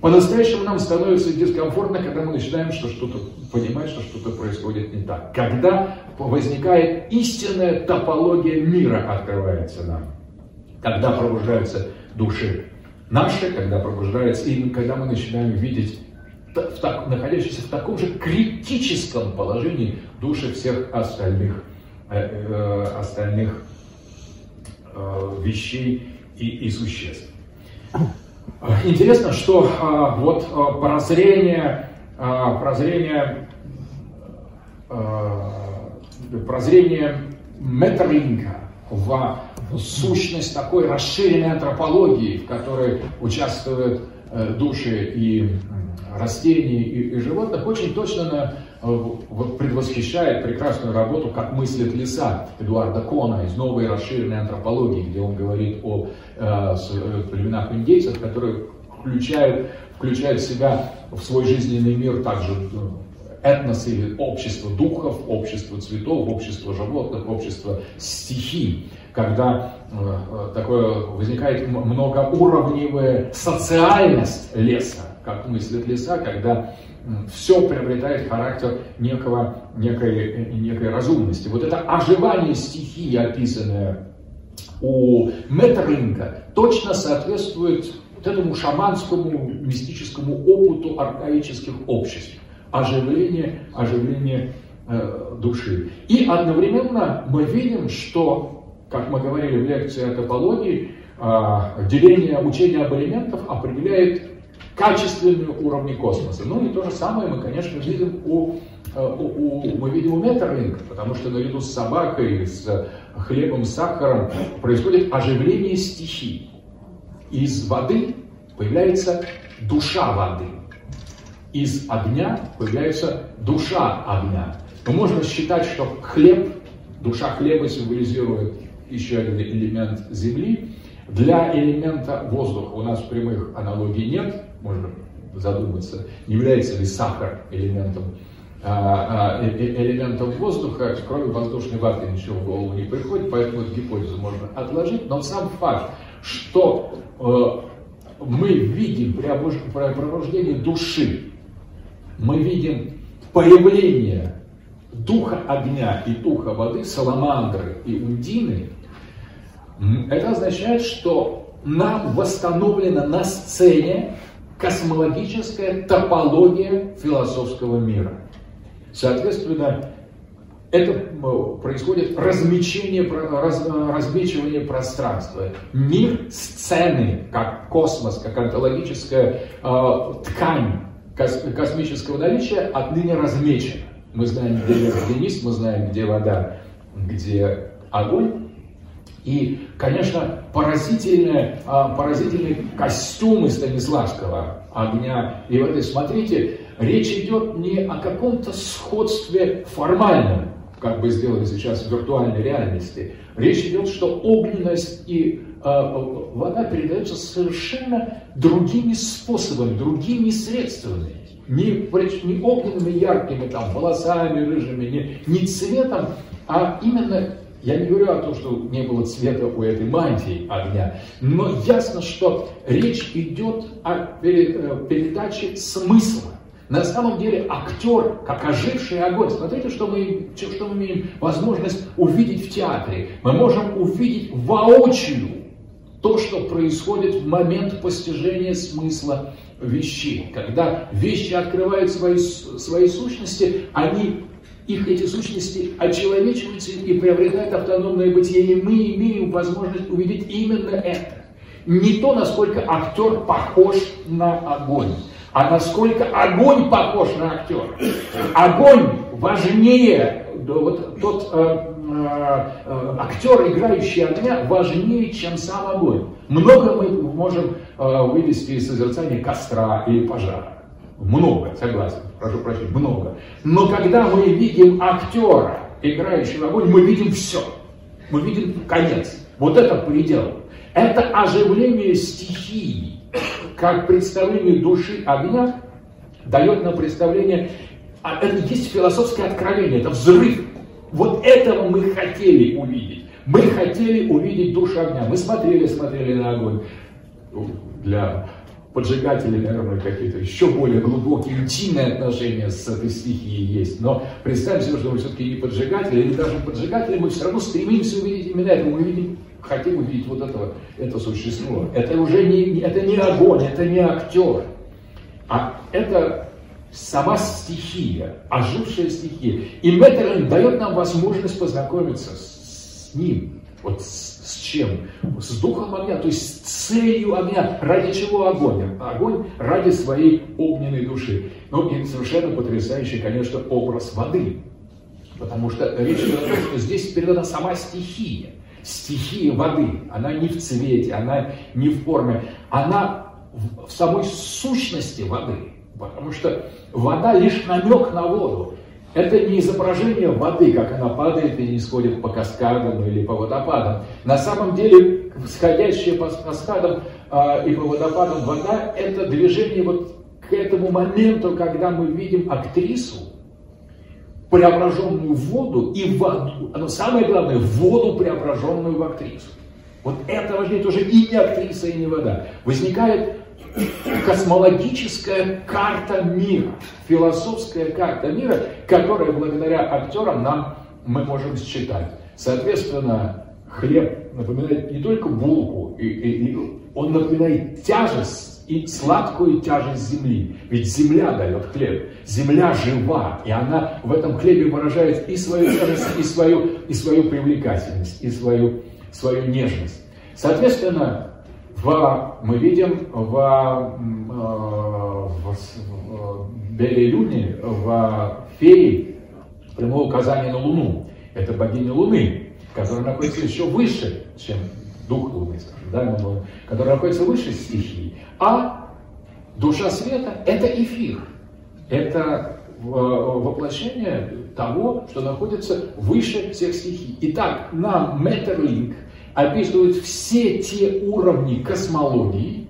По-настоящему нам становится дискомфортно, когда мы начинаем что что-то понимать, что что-то происходит не так. Когда возникает истинная топология мира, открывается нам. Когда пробуждаются души наши, когда пробуждаются, и когда мы начинаем видеть в так, находящиеся в таком же критическом положении души всех остальных, э, э, остальных э, вещей и, и существ. Интересно, что а, вот а, прозрение, а, прозрение, прозрение Метерлинка в, сущность такой расширенной антропологии, в которой участвуют э, души и растений и, и животных, очень точно на, предвосхищает прекрасную работу «Как мыслят леса» Эдуарда Кона из новой расширенной антропологии, где он говорит о э, э, племенах индейцев, которые включают, включают себя в свой жизненный мир также э, этносы или общество духов, общество цветов, общество животных, общество стихий, когда э, такое возникает многоуровневая социальность леса, как мыслят леса, когда все приобретает характер некого, некой, некой разумности. Вот это оживание стихии, описанное у Метерлинга, точно соответствует вот этому шаманскому мистическому опыту архаических обществ. Оживление, оживление э, души. И одновременно мы видим, что, как мы говорили в лекции о топологии, э, деление учения об элементах определяет качественные уровни космоса. Ну и то же самое мы, конечно, видим у, э, у, у, мы видим у Метерлинга, потому что наряду с собакой, с хлебом, с сахаром происходит оживление стихий. Из воды появляется душа воды. Из огня появляется душа огня. Но можно считать, что хлеб, душа хлеба символизирует еще один элемент Земли. Для элемента воздуха у нас прямых аналогий нет, можно задуматься, является ли сахар элементом а, а, э, э, элементом воздуха, кроме воздушной ваты ничего в голову не приходит, поэтому эту гипотезу можно отложить. Но сам факт, что э, мы видим при пробуждении души, мы видим появление духа огня и духа воды, саламандры и ундины, это означает, что нам восстановлена на сцене космологическая топология философского мира. Соответственно, это происходит размечение, раз, размечивание пространства. Мир сцены, как космос, как онтологическая э, ткань кос, космического наличия, отныне размечена. Мы знаем, где Денис, мы знаем, где вода, где огонь. И, конечно, поразительные, а, поразительные костюмы Станиславского огня и воды. Смотрите, речь идет не о каком-то сходстве формальном, как бы сделали сейчас в виртуальной реальности. Речь идет, что огненность и э, вода передаются совершенно другими способами, другими средствами. Не, не огненными, яркими, там, волосами рыжими, не, не цветом, а именно я не говорю о том, что не было цвета у этой мантии огня, но ясно, что речь идет о э, передаче смысла. На самом деле актер, как оживший огонь, смотрите, что мы, что мы имеем возможность увидеть в театре. Мы можем увидеть воочию то, что происходит в момент постижения смысла вещей. Когда вещи открывают свои, свои сущности, они их эти сущности очеловечиваются и приобретают автономное бытие, и мы имеем возможность увидеть именно это. Не то, насколько актер похож на огонь, а насколько огонь похож на актера. Огонь важнее, вот тот э, э, актер, играющий огня, важнее, чем сам огонь. Много мы можем э, вывести из созерцания костра или пожара. Много, согласен. Прошу прощения, много. Но когда мы видим актера, играющего огонь, мы видим все. Мы видим конец. Вот это предел. Это оживление стихии, как представление души огня, дает нам представление, а это есть философское откровение, это взрыв. Вот этого мы хотели увидеть. Мы хотели увидеть душу огня. Мы смотрели, смотрели на огонь. Для поджигателей, наверное, какие-то еще более глубокие, интимные отношения с этой стихией есть. Но представим себе, что мы все-таки не поджигатели, или даже поджигатели, мы все равно стремимся увидеть именно это. Видим, хотим увидеть вот этого, это существо. Это уже не, это не огонь, это не актер, а это сама стихия, ожившая стихия. И Меттерлин дает нам возможность познакомиться с, с ним, вот с, с чем? С духом огня, то есть с целью огня. Ради чего огонь? Огонь ради своей огненной души. Ну и совершенно потрясающий, конечно, образ воды. Потому что речь идет о том, что здесь передана сама стихия. Стихия воды. Она не в цвете, она не в форме. Она в самой сущности воды. Потому что вода лишь намек на воду. Это не изображение воды, как она падает и не сходит по каскадам или по водопадам. На самом деле, сходящая по каскадам э, и по водопадам вода, это движение вот к этому моменту, когда мы видим актрису, преображенную в воду и в воду, но самое главное, в воду, преображенную в актрису. Вот это важнее, это уже и не актриса, и не вода. Возникает космологическая карта мира, философская карта мира, которая благодаря актерам нам мы можем считать. Соответственно, хлеб напоминает не только булку, и, и, и он напоминает тяжесть и сладкую тяжесть земли. Ведь земля дает хлеб. Земля жива, и она в этом хлебе выражает и свою тяжесть, и свою, и свою привлекательность, и свою, свою нежность. Соответственно, в, мы видим в, в, в Белой Люне, в Фее, прямое указание на Луну. Это богиня Луны, которая находится еще выше, чем дух Луны, скажем, да, которая находится выше стихии. А душа света – это эфир. Это воплощение того, что находится выше всех стихий. Итак, нам Метерлинг – описывают все те уровни космологии,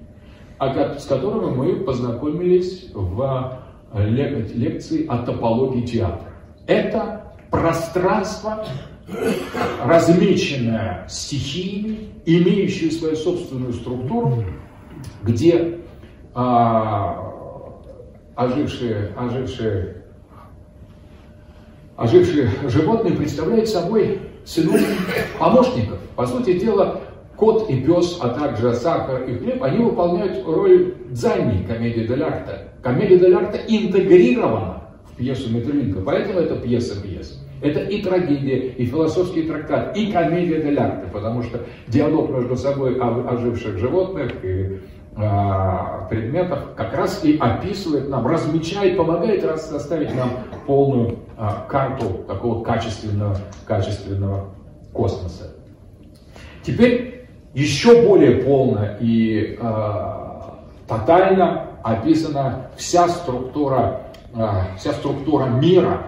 с которыми мы познакомились в лекции о топологии театра. Это пространство, размеченное стихиями, имеющее свою собственную структуру, где а, ожившие, ожившие, ожившие животные представляют собой сынов помощников. По сути дела, кот и пес, а также сахар и хлеб, они выполняют роль дзанни комедии Делярта. Комедия Делярта интегрирована в пьесу Метерлинка, поэтому это пьеса пьес. Это и трагедия, и философский трактат, и комедия Делярта, потому что диалог между собой оживших животных и а, предметов как раз и описывает нам, размечает, помогает составить нам полную а, карту такого качественного, качественного космоса. Теперь еще более полно и э, тотально описана вся структура, э, вся структура мира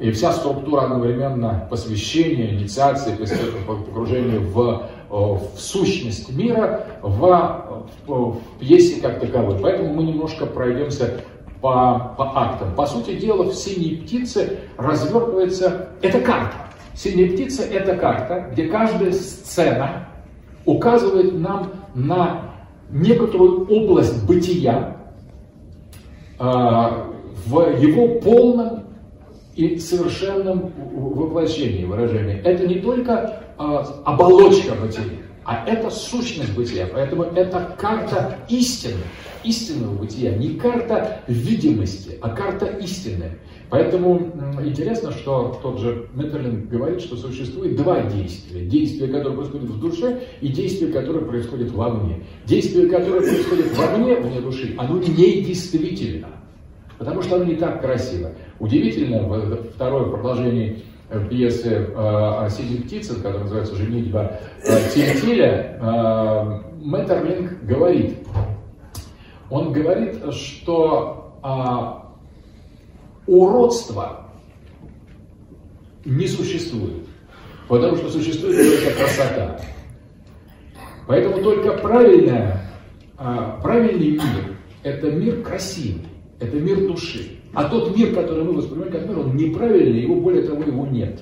и вся структура одновременно посвящения, инициации, погружения в в сущность мира в, в, в пьесе как таковой. Поэтому мы немножко пройдемся по, по актам. По сути дела, в «Синей птице» развертывается... Это карта. «Синяя птица» — это карта, где каждая сцена указывает нам на некоторую область бытия э, в его полном и совершенном воплощении выражения. Это не только э, оболочка бытия, а это сущность бытия. Поэтому это карта истины, истинного бытия, не карта видимости, а карта истины. Поэтому интересно, что тот же Метерлин говорит, что существует два действия. Действие, которое происходит в душе, и действие, которое происходит вовне. Действие, которое происходит вовне, вне души, оно не действительно, потому что оно не так красиво. Удивительно, второе продолжение э, пьесы э, о синей птице, которая называется «Женитьба э, Тильтиля», Мэттерлинг говорит, он говорит, что уродства не существует, потому что существует только красота. Поэтому только правильная, а, правильный мир – это мир красивый, это мир души. А тот мир, который мы воспринимаем как мир, он неправильный, его более того, его нет.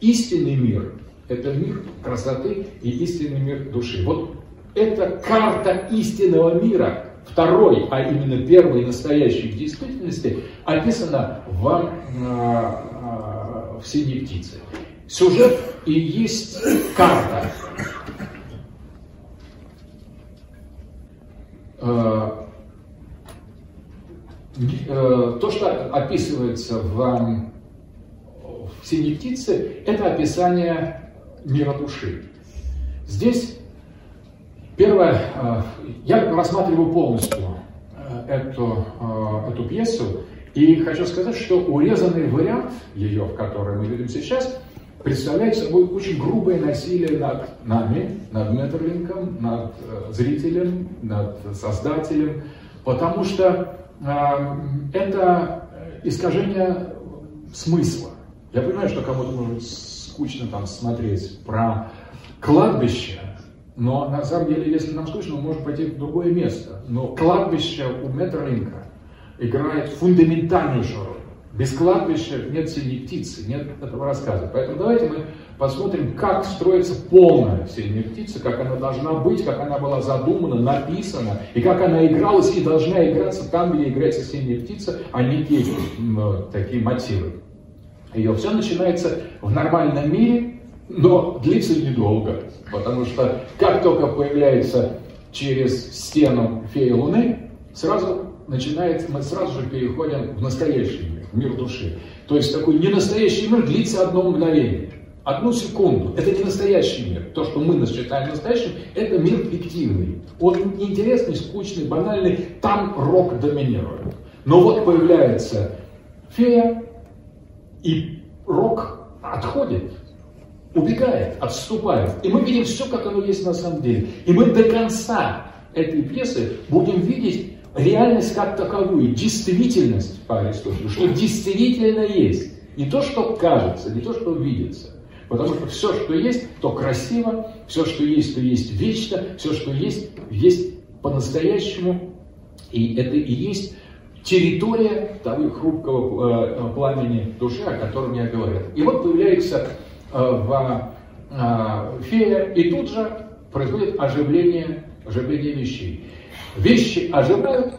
Истинный мир – это мир красоты и истинный мир души. Вот эта карта истинного мира, второй, а именно первый настоящий в действительности, описана в, а, а, в «Синей птице». Сюжет и есть карта. Э, то, что описывается в, в «Синей птице», это описание мира души. Здесь Первое, э, я рассматриваю полностью э, эту, эту пьесу, и хочу сказать, что урезанный вариант ее, в которой мы видим сейчас, представляет собой очень грубое насилие над нами, над Меттерлинком, над зрителем, над создателем, потому что это искажение смысла. Я понимаю, что кому-то может скучно там смотреть про кладбище, но на самом деле, если нам скучно, мы можем пойти в другое место. Но кладбище у Метерлинка играет фундаментальнейшую роль. Без кладбища нет синей птицы, нет этого рассказа. Поэтому давайте мы посмотрим, как строится полная синяя птица, как она должна быть, как она была задумана, написана, и как она игралась и должна играться там, где играется синяя птица, а не те такие мотивы. Ее все начинается в нормальном мире, но длится недолго, потому что как только появляется через стену фея Луны, сразу начинает, мы сразу же переходим в настоящий мир, мир души. То есть такой ненастоящий мир длится одно мгновение, одну секунду. Это не настоящий мир. То, что мы считаем настоящим, это мир фиктивный. Он неинтересный, скучный, банальный, там рок доминирует. Но вот появляется фея, и рок отходит убегает, отступает. И мы видим все, как оно есть на самом деле. И мы до конца этой пьесы будем видеть реальность как таковую, действительность по Аристотелю, что действительно есть. Не то, что кажется, не то, что видится. Потому что все, что есть, то красиво, все, что есть, то есть вечно, все, что есть, есть по-настоящему. И это и есть территория того хрупкого э, пламени души, о котором я говорил. И вот появляется Э, в э, фея, и тут же происходит оживление, оживление вещей. Вещи оживают,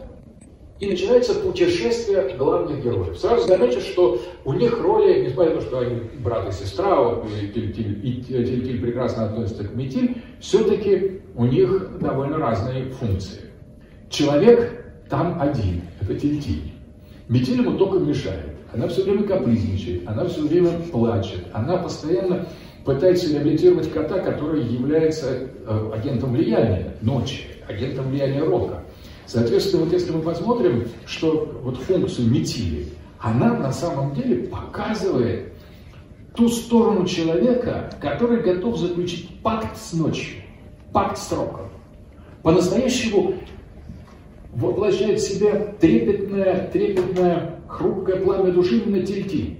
и начинается путешествие главных героев. Сразу замечу, что у них роли, несмотря на то, что они брат и сестра, вот, и Тильтиль прекрасно относится к Метиль, все-таки у них довольно разные функции. Человек там один, это Тильтиль. Метиль ему только мешает. Она все время капризничает, она все время плачет, она постоянно пытается реабилитировать кота, который является э, агентом влияния ночи, агентом влияния рока. Соответственно, вот если мы посмотрим, что вот функцию метили, она на самом деле показывает ту сторону человека, который готов заключить пакт с ночью, пакт с роком. По-настоящему воплощает в себя трепетное, трепетное хрупкое пламя души именно Тильти.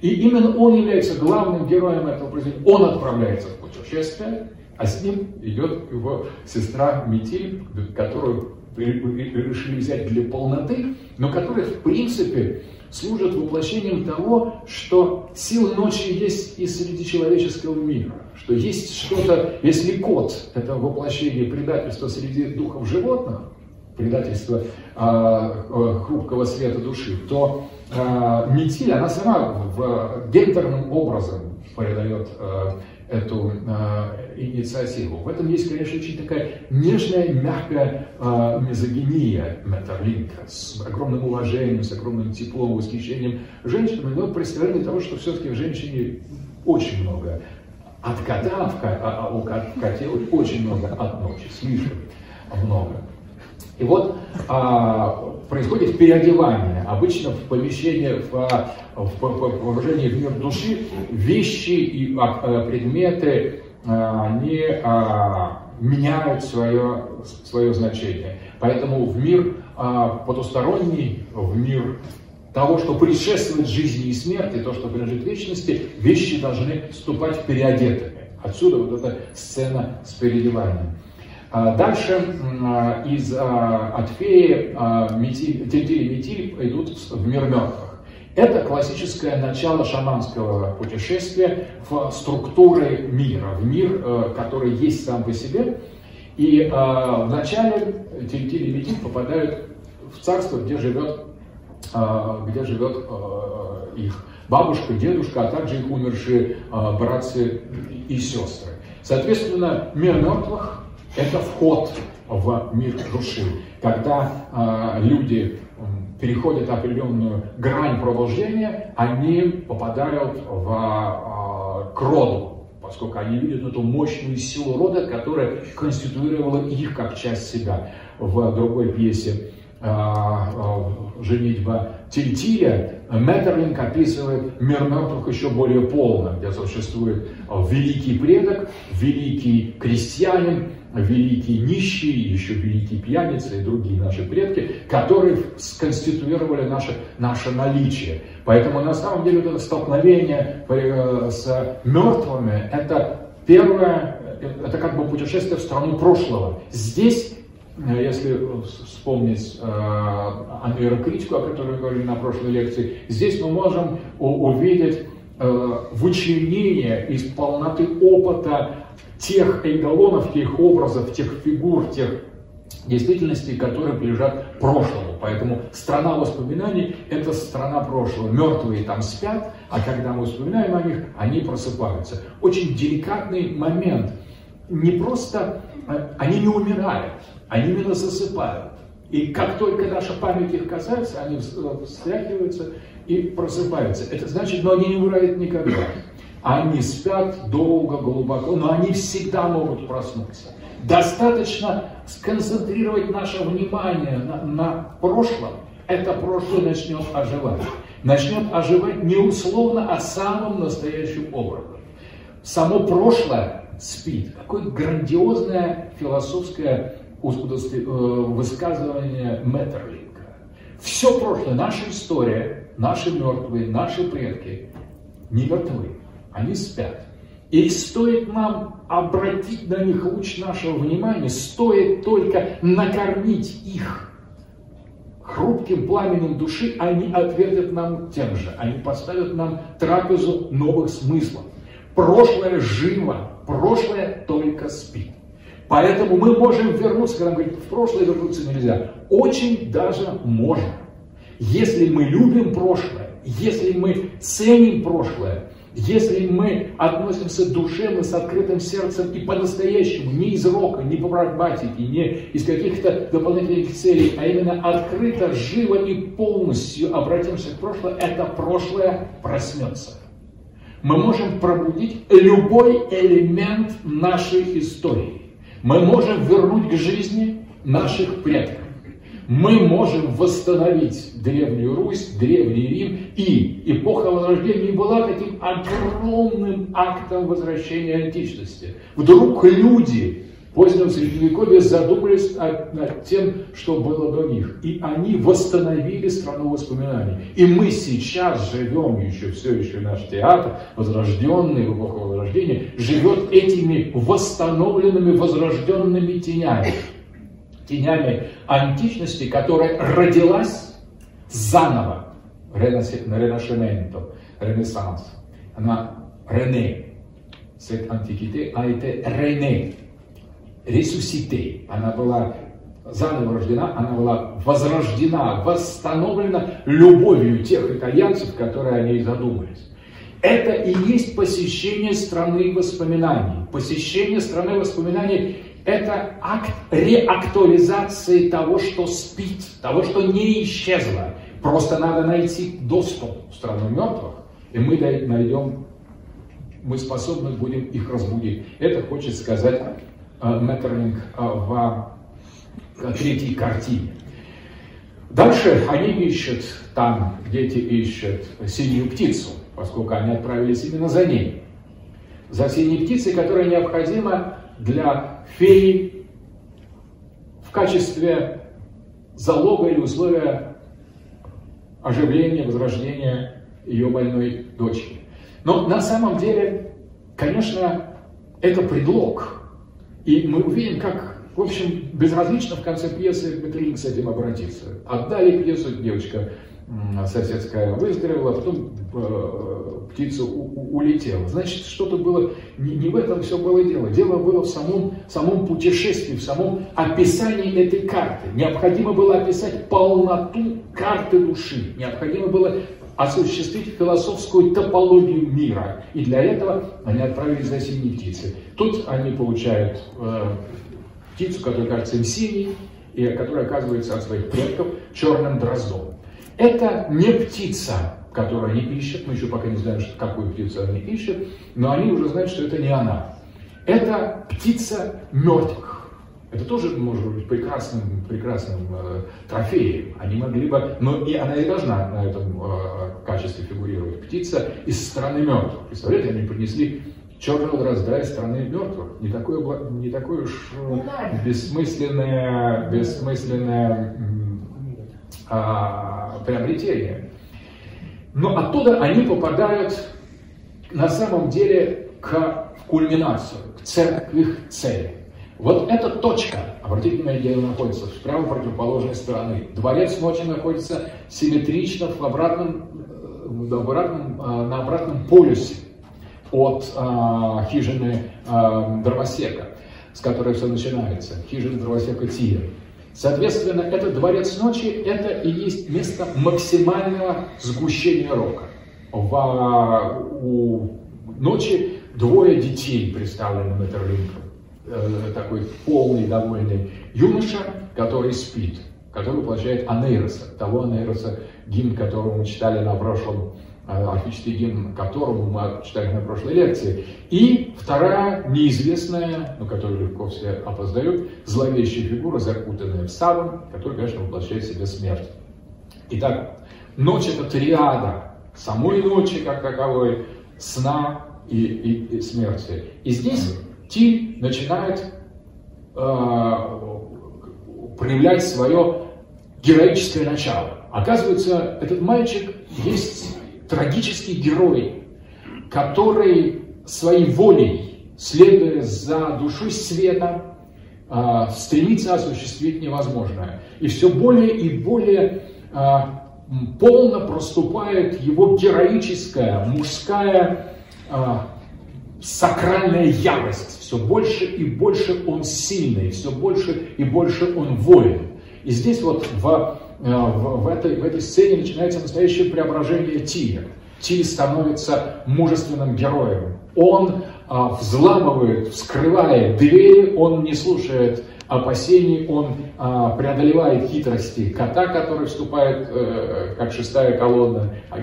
И именно он является главным героем этого произведения. Он отправляется в путешествие, а с ним идет его сестра Метиль, которую решили взять для полноты, но которая в принципе служит воплощением того, что силы ночи есть и среди человеческого мира, что есть что-то, если кот – это воплощение предательства среди духов животных, предательство а, хрупкого света души, то а, метиль, она сама в, гендерным образом передает а, эту а, инициативу. В этом есть, конечно, очень такая нежная, мягкая а, мизогиния Метерлинка с огромным уважением, с огромным теплом, восхищением женщинами, но представление того, что все-таки в женщине очень много от кота, а, а у коте очень много от ночи, слишком много. И вот а, происходит переодевание. Обычно в помещении, в, в, в погружении в мир души вещи и а, а, предметы, а, они а, меняют свое, свое значение. Поэтому в мир а, потусторонний, в мир того, что предшествует жизни и смерти, то, что принадлежит вечности, вещи должны вступать переодетыми. Отсюда вот эта сцена с переодеванием. А дальше а, из а, от феи Метиль, Метиль идут в мир мертвых. Это классическое начало шаманского путешествия в структуры мира, в мир, э, который есть сам по себе. И в начале Тельтиль и Метиль попадают в царство, где живет, где живет их бабушка, дедушка, а также их умершие братья и сестры. Соответственно, мир мертвых это вход в мир души. Когда э, люди переходят определенную грань продолжения, они попадают в э, к роду, поскольку они видят эту мощную силу рода, которая конституировала их как часть себя. В другой пьесе «Женитьба Тильтиля» Меттерлинг описывает мир мертвых еще более полно, где существует великий предок, великий крестьянин, великие нищие, еще великие пьяницы и другие наши предки, которые сконституировали наше, наше наличие. Поэтому на самом деле вот это столкновение э, с мертвыми, это первое, это как бы путешествие в страну прошлого. Здесь э, если вспомнить э, нейрокритику, о которой мы говорили на прошлой лекции, здесь мы можем увидеть э, вычленение из полноты опыта тех эйдолонов, тех образов, тех фигур, тех действительностей, которые принадлежат прошлому. Поэтому страна воспоминаний – это страна прошлого. Мертвые там спят, а когда мы вспоминаем о них, они просыпаются. Очень деликатный момент. Не просто э, они не умирают, они именно засыпают. И как только наша память их касается, они встряхиваются и просыпаются. Это значит, но они не умирают никогда. Они спят долго, глубоко, но они всегда могут проснуться. Достаточно сконцентрировать наше внимание на, на прошлом, это прошлое начнет оживать. Начнет оживать не условно, а самым настоящим образом. Само прошлое спит. Какое грандиозное философское э, высказывание Меттерлинга. Все прошлое, наша история, наши мертвые, наши предки не мертвы они спят. И стоит нам обратить на них луч нашего внимания, стоит только накормить их хрупким пламенем души, они ответят нам тем же. Они поставят нам трапезу новых смыслов. Прошлое живо, прошлое только спит. Поэтому мы можем вернуться, когда говорит, в прошлое вернуться нельзя. Очень даже можно. Если мы любим прошлое, если мы ценим прошлое, если мы относимся душевно, с открытым сердцем и по-настоящему, не из рока, не по прагматике, не из каких-то дополнительных целей, а именно открыто, живо и полностью обратимся к прошлому, это прошлое проснется. Мы можем пробудить любой элемент нашей истории. Мы можем вернуть к жизни наших предков мы можем восстановить Древнюю Русь, Древний Рим, и эпоха Возрождения была таким огромным актом возвращения античности. Вдруг люди в позднем Средневековье задумались над тем, что было до них, и они восстановили страну воспоминаний. И мы сейчас живем еще, все еще наш театр, возрожденный в эпоху Возрождения, живет этими восстановленными, возрожденными тенями тенями античности, которая родилась заново, ренашементо, ренессанс. Она Рене. Cette antiquité a été Рене, ressuscité. Она была заново рождена, она была возрождена, восстановлена любовью тех итальянцев, которые о ней задумались. Это и есть посещение страны воспоминаний. Посещение страны воспоминаний это акт реактуализации того, что спит, того, что не исчезло. Просто надо найти доступ в страну мертвых, и мы найдем, мы способны будем их разбудить. Это хочет сказать э, Метерлинг э, в э, третьей картине. Дальше они ищут, там дети ищут синюю птицу, поскольку они отправились именно за ней. За синей птицей, которая необходима для феи в качестве залога или условия оживления, возрождения ее больной дочери. Но на самом деле, конечно, это предлог. И мы увидим, как, в общем, безразлично в конце пьесы Петрилин с этим обратиться. Отдали пьесу, девочка соседская выздоровела, а потом э, птица улетела. Значит, что-то было, не в этом все было дело. Дело было в самом, самом путешествии, в самом описании этой карты. Необходимо было описать полноту карты души. Необходимо было осуществить философскую топологию мира. И для этого они отправились за синей птицей. Тут они получают э, птицу, которая кажется им синей, и которая оказывается от своих предков черным дроздом. Это не птица, которую они ищут, мы еще пока не знаем, какую птицу они ищут, но они уже знают, что это не она. Это птица мертвых. Это тоже может быть прекрасным, прекрасным э, трофеем. Они могли бы, но и она и должна на этом э, качестве фигурировать. Птица из страны мертвых. Представляете, они принесли черного дрозда из страны мертвых. Не такое, не такое уж э, бессмысленное, бессмысленное а, приобретение. Но оттуда они попадают на самом деле к кульминацию, к церкви их цели. Вот эта точка, обратите внимание, где она находится, с правой противоположной стороны. Дворец ночи находится симметрично в обратном, э, в обратном, э, на обратном полюсе от а, хижины а, дровосека, с которой все начинается, хижина дровосека Тия. Соответственно, этот дворец ночи – это и есть место максимального сгущения рока. В, у ночи двое детей представлены Метерлинком. Э, такой полный, довольный юноша, который спит, который воплощает Анейроса, того Анейроса, гимн которого мы читали на прошлом архический гимн которому мы читали на прошлой лекции. И вторая, неизвестная, но которую легко все опоздают, зловещая фигура, закутанная в саван, которая, конечно, воплощает в себе смерть. Итак, ночь это триада самой ночи, как таковой, сна и, и, и смерти. И здесь Тиль начинает э, проявлять свое героическое начало. Оказывается, этот мальчик есть трагический герой, который своей волей, следуя за душой света, а, стремится осуществить невозможное. И все более и более а, полно проступает его героическая, мужская, а, сакральная ярость. Все больше и больше он сильный, все больше и больше он воин. И здесь вот в в, в, этой, в этой сцене начинается настоящее преображение Тия. Ти становится мужественным героем. Он а, взламывает, вскрывает двери, он не слушает опасений, он а, преодолевает хитрости кота, который вступает э, как шестая колонна, а,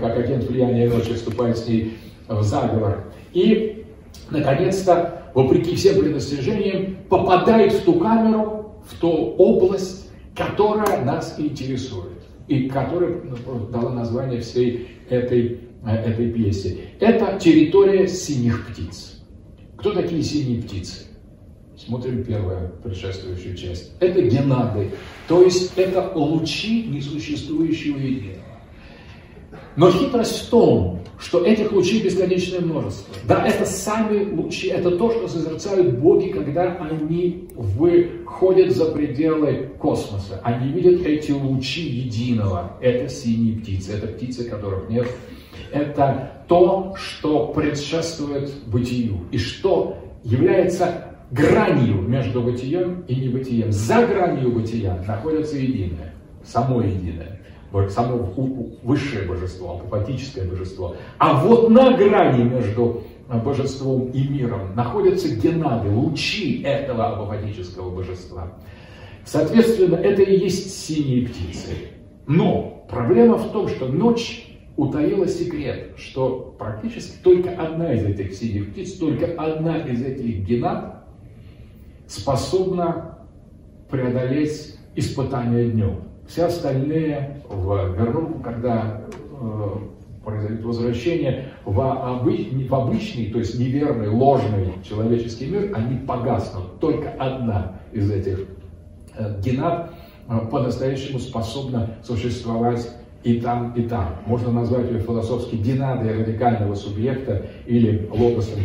как агент влияния ночи вступает с ней в заговор. И, наконец-то, вопреки всем предостережениям, попадает в ту камеру, в ту область, которая нас интересует и которая ну, дала название всей этой, э, этой пьесе. Это территория синих птиц. Кто такие синие птицы? Смотрим первую предшествующую часть. Это генады, то есть это лучи несуществующего единого. Но хитрость в том, что этих лучей бесконечное множество. Да, это сами лучи, это то, что созерцают боги, когда они выходят за пределы космоса. Они видят эти лучи единого. Это синие птицы, это птицы, которых нет. Это то, что предшествует бытию и что является гранью между бытием и небытием. За гранью бытия находится единое, само единое само высшее божество, апофатическое божество. А вот на грани между божеством и миром находятся генады, лучи этого апофатического божества. Соответственно, это и есть синие птицы. Но проблема в том, что ночь утаила секрет, что практически только одна из этих синих птиц, только одна из этих генад способна преодолеть испытание днем. Все остальные в вернут, когда э, произойдет возвращение в, обы, в обычный, то есть неверный, ложный человеческий мир, они погаснут. Только одна из этих э, генат э, по-настоящему способна существовать и там, и там. Можно назвать ее философски динадой радикального субъекта или логосом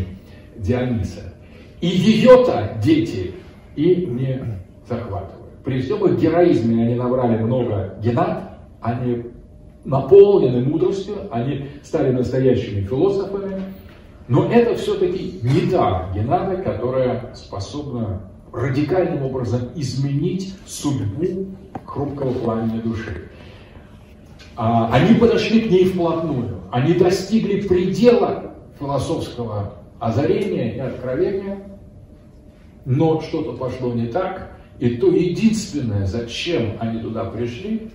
Диониса. И ее-то дети и не захватывают. При всем их героизме они набрали много генат, они наполнены мудростью, они стали настоящими философами, но это все-таки не та Генада, которая способна радикальным образом изменить судьбу хрупкого пламени души. А, они подошли к ней вплотную, они достигли предела философского озарения и откровения, но что-то пошло не так, и то единственное, зачем они туда пришли,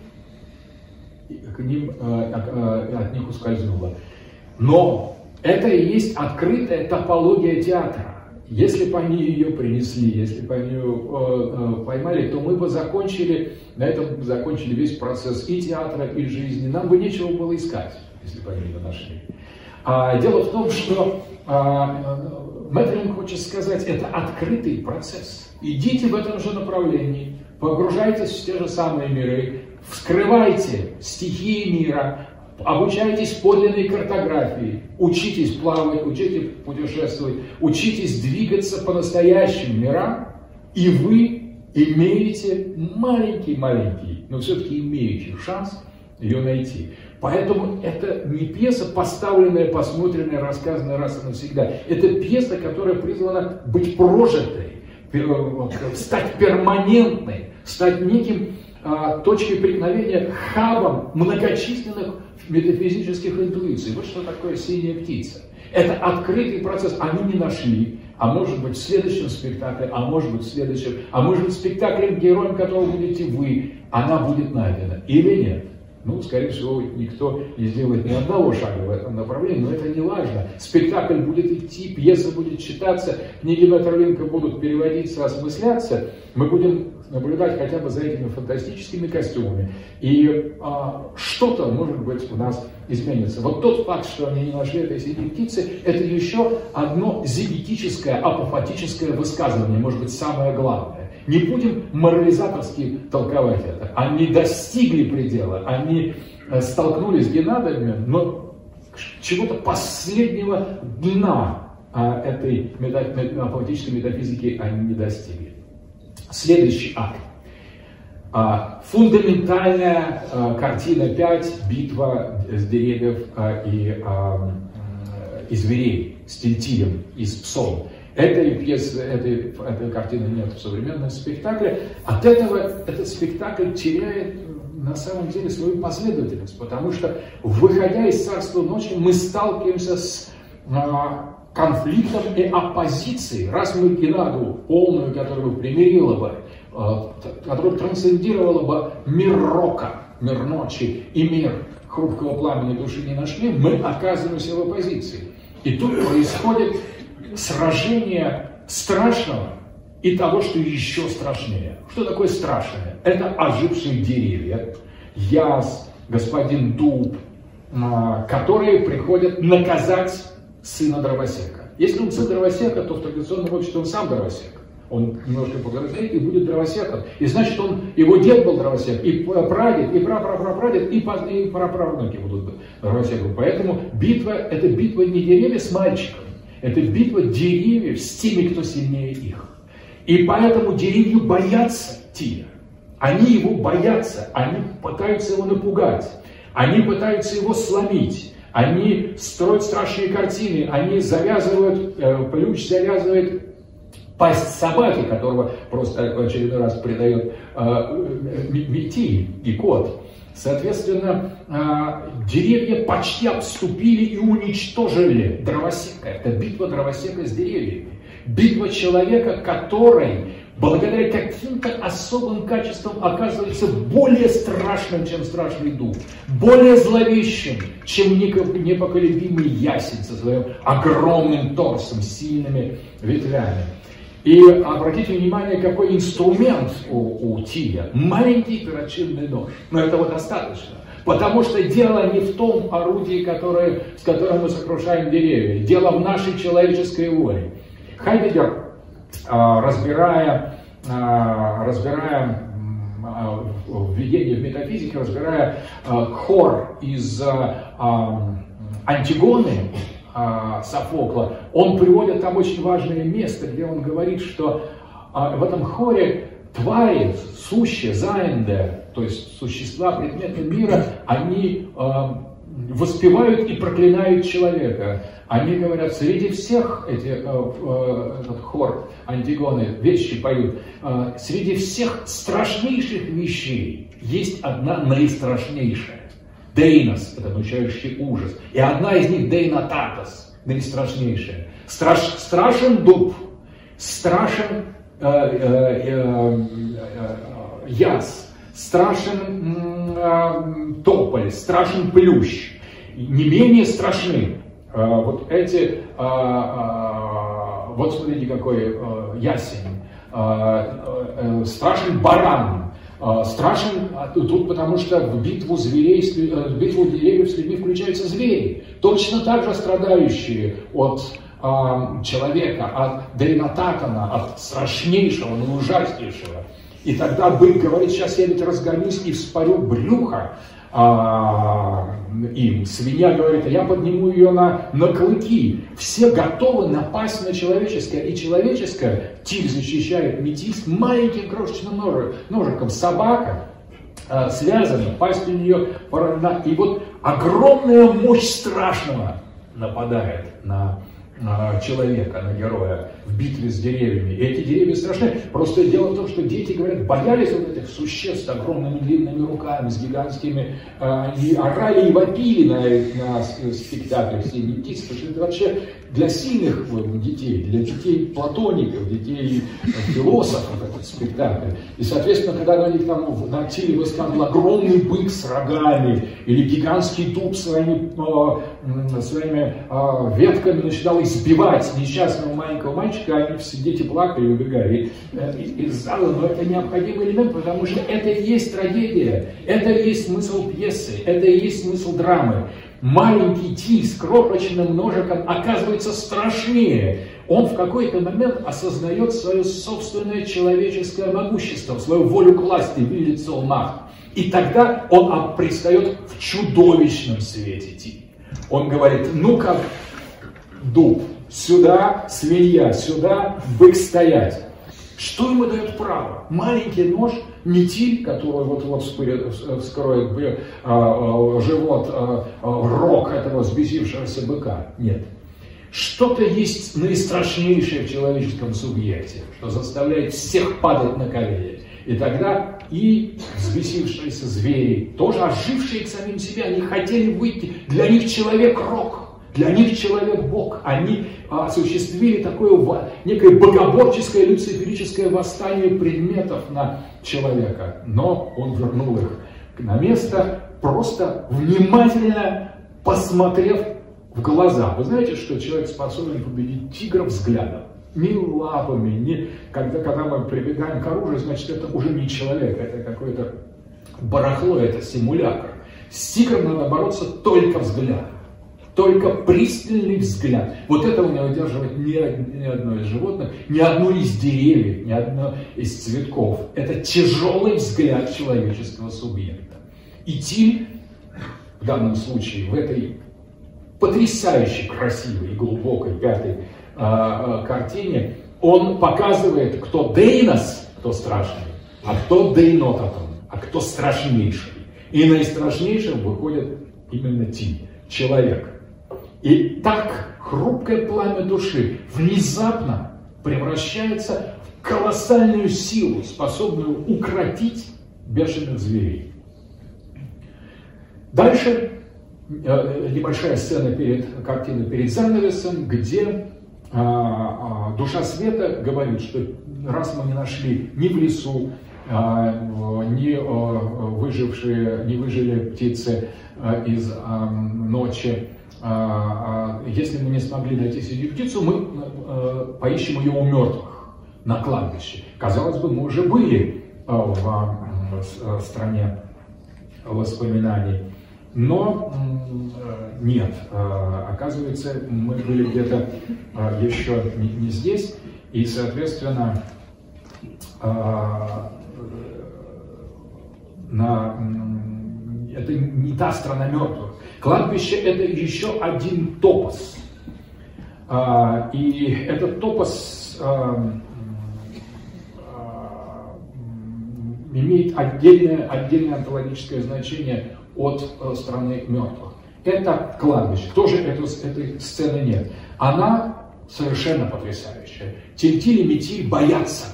к ним, э, э, от них ускользнуло. Но это и есть открытая топология театра. Если бы они ее принесли, если бы они ее э, поймали, то мы бы закончили, на этом закончили весь процесс и театра, и жизни. Нам бы нечего было искать, если бы они ее нашли. А, дело в том, что а, Мэтрин хочет сказать, это открытый процесс. Идите в этом же направлении, погружайтесь в те же самые миры, вскрывайте стихии мира, обучайтесь подлинной картографии, учитесь плавать, учитесь путешествовать, учитесь двигаться по настоящим мирам, и вы имеете маленький-маленький, но все-таки имеющий шанс ее найти. Поэтому это не пьеса, поставленная, посмотренная, рассказанная раз и навсегда. Это пьеса, которая призвана быть прожитой, стать перманентной, стать неким а, точкой преткновения, хабом многочисленных метафизических интуиций. Вот что такое синяя птица. Это открытый процесс. Они не нашли, а может быть в следующем спектакле, а может быть в следующем, а может быть в спектакле, героем которого будете вы, она будет найдена или нет. Ну, скорее всего, никто не сделает ни одного шага в этом направлении, но это не важно. Спектакль будет идти, пьеса будет читаться, книги Метерлинка будут переводиться, осмысляться. Мы будем наблюдать хотя бы за этими фантастическими костюмами. И а, что-то, может быть, у нас изменится. Вот тот факт, что они не нашли этой синей птицы, это еще одно зигетическое, апофатическое высказывание, может быть, самое главное. Не будем морализаторски толковать это. Они достигли предела, они э, столкнулись с генадами, но чего-то последнего дна а, этой апофатической метафизики они не достигли. Следующий акт. А, фундаментальная а, картина 5, битва с деревьев и, и зверей с тельтилем и с псом. Этой пьесы, этой, этой картины нет в современном спектакле. От этого этот спектакль теряет на самом деле свою последовательность, потому что, выходя из царства ночи, мы сталкиваемся с а, конфликтом и оппозицией. Раз мы Генаду полную, которая бы примирила бы, а, которая трансцендировала бы мир рока, мир ночи и мир хрупкого пламени души не нашли, мы оказываемся в оппозиции. И тут происходит сражение страшного и того, что еще страшнее. Что такое страшное? Это ожившие деревья, яс, господин дуб, а, которые приходят наказать сына дровосека. Если он сын дровосека, то в традиционном обществе он сам дровосек. Он немножко повзрослеет и будет дровосеком. И значит, он, его дед был дровосек, и прадед, и прапрапрапрадед, и, и праправнуки будут дровосеком. Поэтому битва, это битва не деревья с мальчиком, это битва деревьев с теми, кто сильнее их. И поэтому деревья боятся Тия. Они его боятся, они пытаются его напугать, они пытаются его сломить, они строят страшные картины, они завязывают, э, Плющ завязывает пасть собаки, которого просто в очередной раз придает э, Мети и кот. Соответственно, э, деревья почти обступили и уничтожили дровосека. Это битва дровосека с деревьями. Битва человека, который благодаря каким-то особым качествам оказывается более страшным, чем страшный дух, более зловещим, чем непоколебимый ясень со своим огромным торсом, сильными ветвями. И обратите внимание, какой инструмент у, у Тия. Маленький перочинный нож. Но этого достаточно. Потому что дело не в том орудии, которое, с которым мы сокрушаем деревья. Дело в нашей человеческой воле. Хайдегер, а, разбирая, а, разбирая введение в метафизике, разбирая хор из Антигоны, Софокла, он приводит там очень важное место, где он говорит, что в этом хоре твари, сущие, заинде, то есть существа, предметы мира, они воспевают и проклинают человека. Они говорят, среди всех эти, этот хор Антигоны вещи поют, среди всех страшнейших вещей есть одна наистрашнейшая. Дейнос, это означающий ужас. И одна из них Дейнататос, наистрашнейшая. Страш, страшен дуб, страшен э, э, э, э, яс, страшен э, тополь, страшен плющ. Не менее страшны э, вот эти, э, э, вот смотрите, какой э, ясень, э, э, страшен баран, э, страшен тут потому, что в битву зверей, э, в битву деревьев с людьми включаются звери, точно так же страдающие от человека, от Дейнатакана, от страшнейшего, но ужаснейшего. И тогда бык говорит, сейчас я ведь разгонюсь и вспорю брюхо а, им. Свинья говорит, я подниму ее на, на клыки. Все готовы напасть на человеческое. И человеческое Тиль защищает метис маленьким крошечным ножиком. Собака а, связана, пасть у нее поражена. И вот огромная мощь страшного нападает на человека, на героя в битве с деревьями. И эти деревья страшны. Просто дело в том, что дети, говорят, боялись вот этих существ с огромными длинными руками, с гигантскими, э, и орали и вопили на, на спектаклях «Синий птиц», потому что это вообще для сильных детей, для детей платоников, детей философов этот спектакль. И, соответственно, когда них там на теле высказывал огромный бык с рогами или гигантский дуб своими, э, своими э, ветками начинал избивать несчастного маленького мальчика, они все дети плакали и убегали э, из зала, но это необходимый элемент, потому что это и есть трагедия, это и есть смысл пьесы, это и есть смысл драмы маленький Ти с крошечным ножиком оказывается страшнее. Он в какой-то момент осознает свое собственное человеческое могущество, свою волю к власти, видится мах. И тогда он предстает в чудовищном свете Ти. Он говорит, ну как дуб, сюда свинья, сюда бык стоять. Что ему дает право? Маленький нож, метиль, который вот, вот вскроет а, а, живот, а, рог этого взбесившегося быка. Нет. Что-то есть наистрашнейшее в человеческом субъекте, что заставляет всех падать на колени. И тогда и взбесившиеся звери, тоже ожившие к самим себе, они хотели выйти. Для них человек рок. Для них человек Бог. Они осуществили такое некое богоборческое, люциферическое восстание предметов на человека. Но он вернул их на место, просто внимательно посмотрев в глаза. Вы знаете, что человек способен победить тигра взглядом? Ни лапами, ни... Когда, когда мы прибегаем к оружию, значит, это уже не человек, это какое-то барахло, это симулятор. С тигром надо бороться только взглядом только пристальный взгляд. Вот этого не удерживает ни, ни одно из животных, ни одно из деревьев, ни одно из цветков. Это тяжелый взгляд человеческого субъекта. И Тиль в данном случае в этой потрясающе красивой и глубокой пятой а, картине, он показывает, кто Дейнос, кто страшный, а кто Дейнотатон, а кто страшнейший. И наистрашнейшим выходит именно Тиль, человек. И так хрупкое пламя души внезапно превращается в колоссальную силу, способную укротить бешеных зверей. Дальше э, небольшая сцена перед картиной перед занавесом, где а, а, душа света говорит, что раз мы не нашли ни в лесу, а, ни выжившие, не выжили птицы из ночи, если мы не смогли найти среди птицу, мы э, поищем ее у мертвых на кладбище. Казалось бы, мы уже были э, в э, стране воспоминаний. Но нет, оказывается, мы были где-то еще не здесь, и, соответственно, на, это не та страна мертвых. Кладбище это еще один топос. А, и этот топос а, а, имеет отдельное, отдельное антологическое значение от э, страны мертвых. Это кладбище. Тоже эту, этой сцены нет. Она совершенно потрясающая. Тильтиль и Метиль боятся.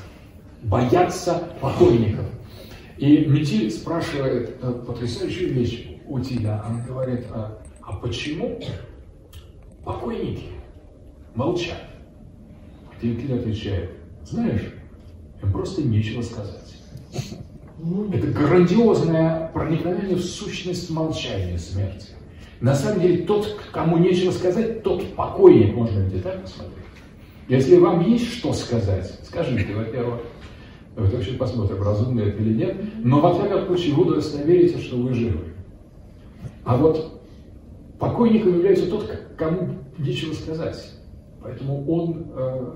Боятся покойников. И Метиль спрашивает э, потрясающую вещь у тебя. Она говорит, а, а почему покойники молчат? Тильтиль отвечает, знаешь, им просто нечего сказать. Это грандиозное проникновение в сущность молчания смерти. На самом деле, тот, кому нечего сказать, тот покойник, можно ведь и так посмотреть. Если вам есть что сказать, скажите, во-первых, вот вообще посмотрим, разумно это или нет, но во всяком случае вы удостоверите, что вы живы. А вот покойником является тот, кому нечего сказать. Поэтому он э,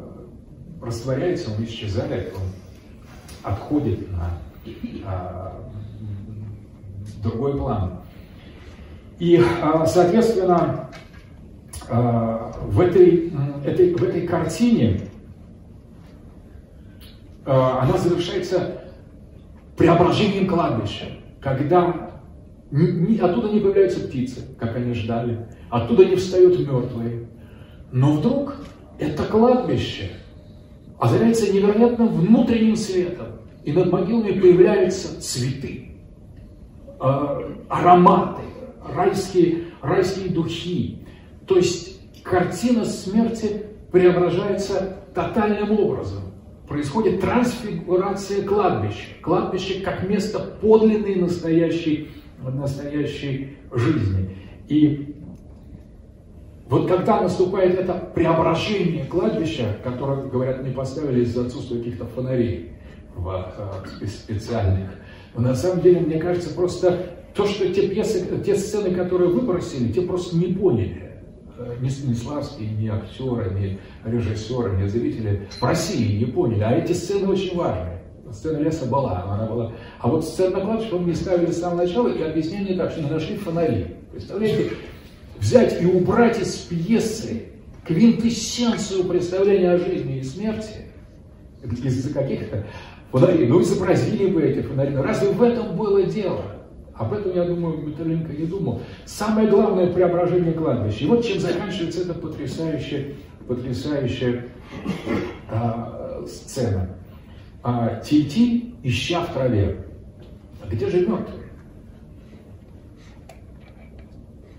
растворяется, он исчезает, он отходит на э, другой план. И, а, соответственно, а, в этой, этой, в этой картине а, она завершается преображением кладбища, когда оттуда не появляются птицы, как они ждали, оттуда не встают мертвые. Но вдруг это кладбище озаряется невероятным внутренним светом, и над могилами появляются цветы, ароматы, райские, райские духи. То есть картина смерти преображается тотальным образом. Происходит трансфигурация кладбища. Кладбище как место подлинной настоящей, настоящей жизни. И вот когда наступает это преображение кладбища, которое, говорят, не поставили из-за отсутствия каких-то фонарей в, э, специальных, на самом деле, мне кажется, просто то, что те пьесы, те сцены, которые выбросили, те просто не поняли. Э, ни Станиславский, ни актеры, ни режиссеры, ни зрители в России не поняли. А эти сцены очень важны. Сцена леса была, она была. А вот сцена на кладбище, не ставили с самого начала, и объяснение так, что не нашли фонари. Представляете, взять и убрать из пьесы квинтэссенцию представления о жизни и смерти из-за каких-то фонарей. Ну, изобразили бы эти фонари. Разве в этом было дело? Об этом, я думаю, Металинка не думал. Самое главное преображение кладбища. И вот чем заканчивается эта потрясающая, потрясающая а, сцена. А, Тити, ища в траве. А где же мертвые?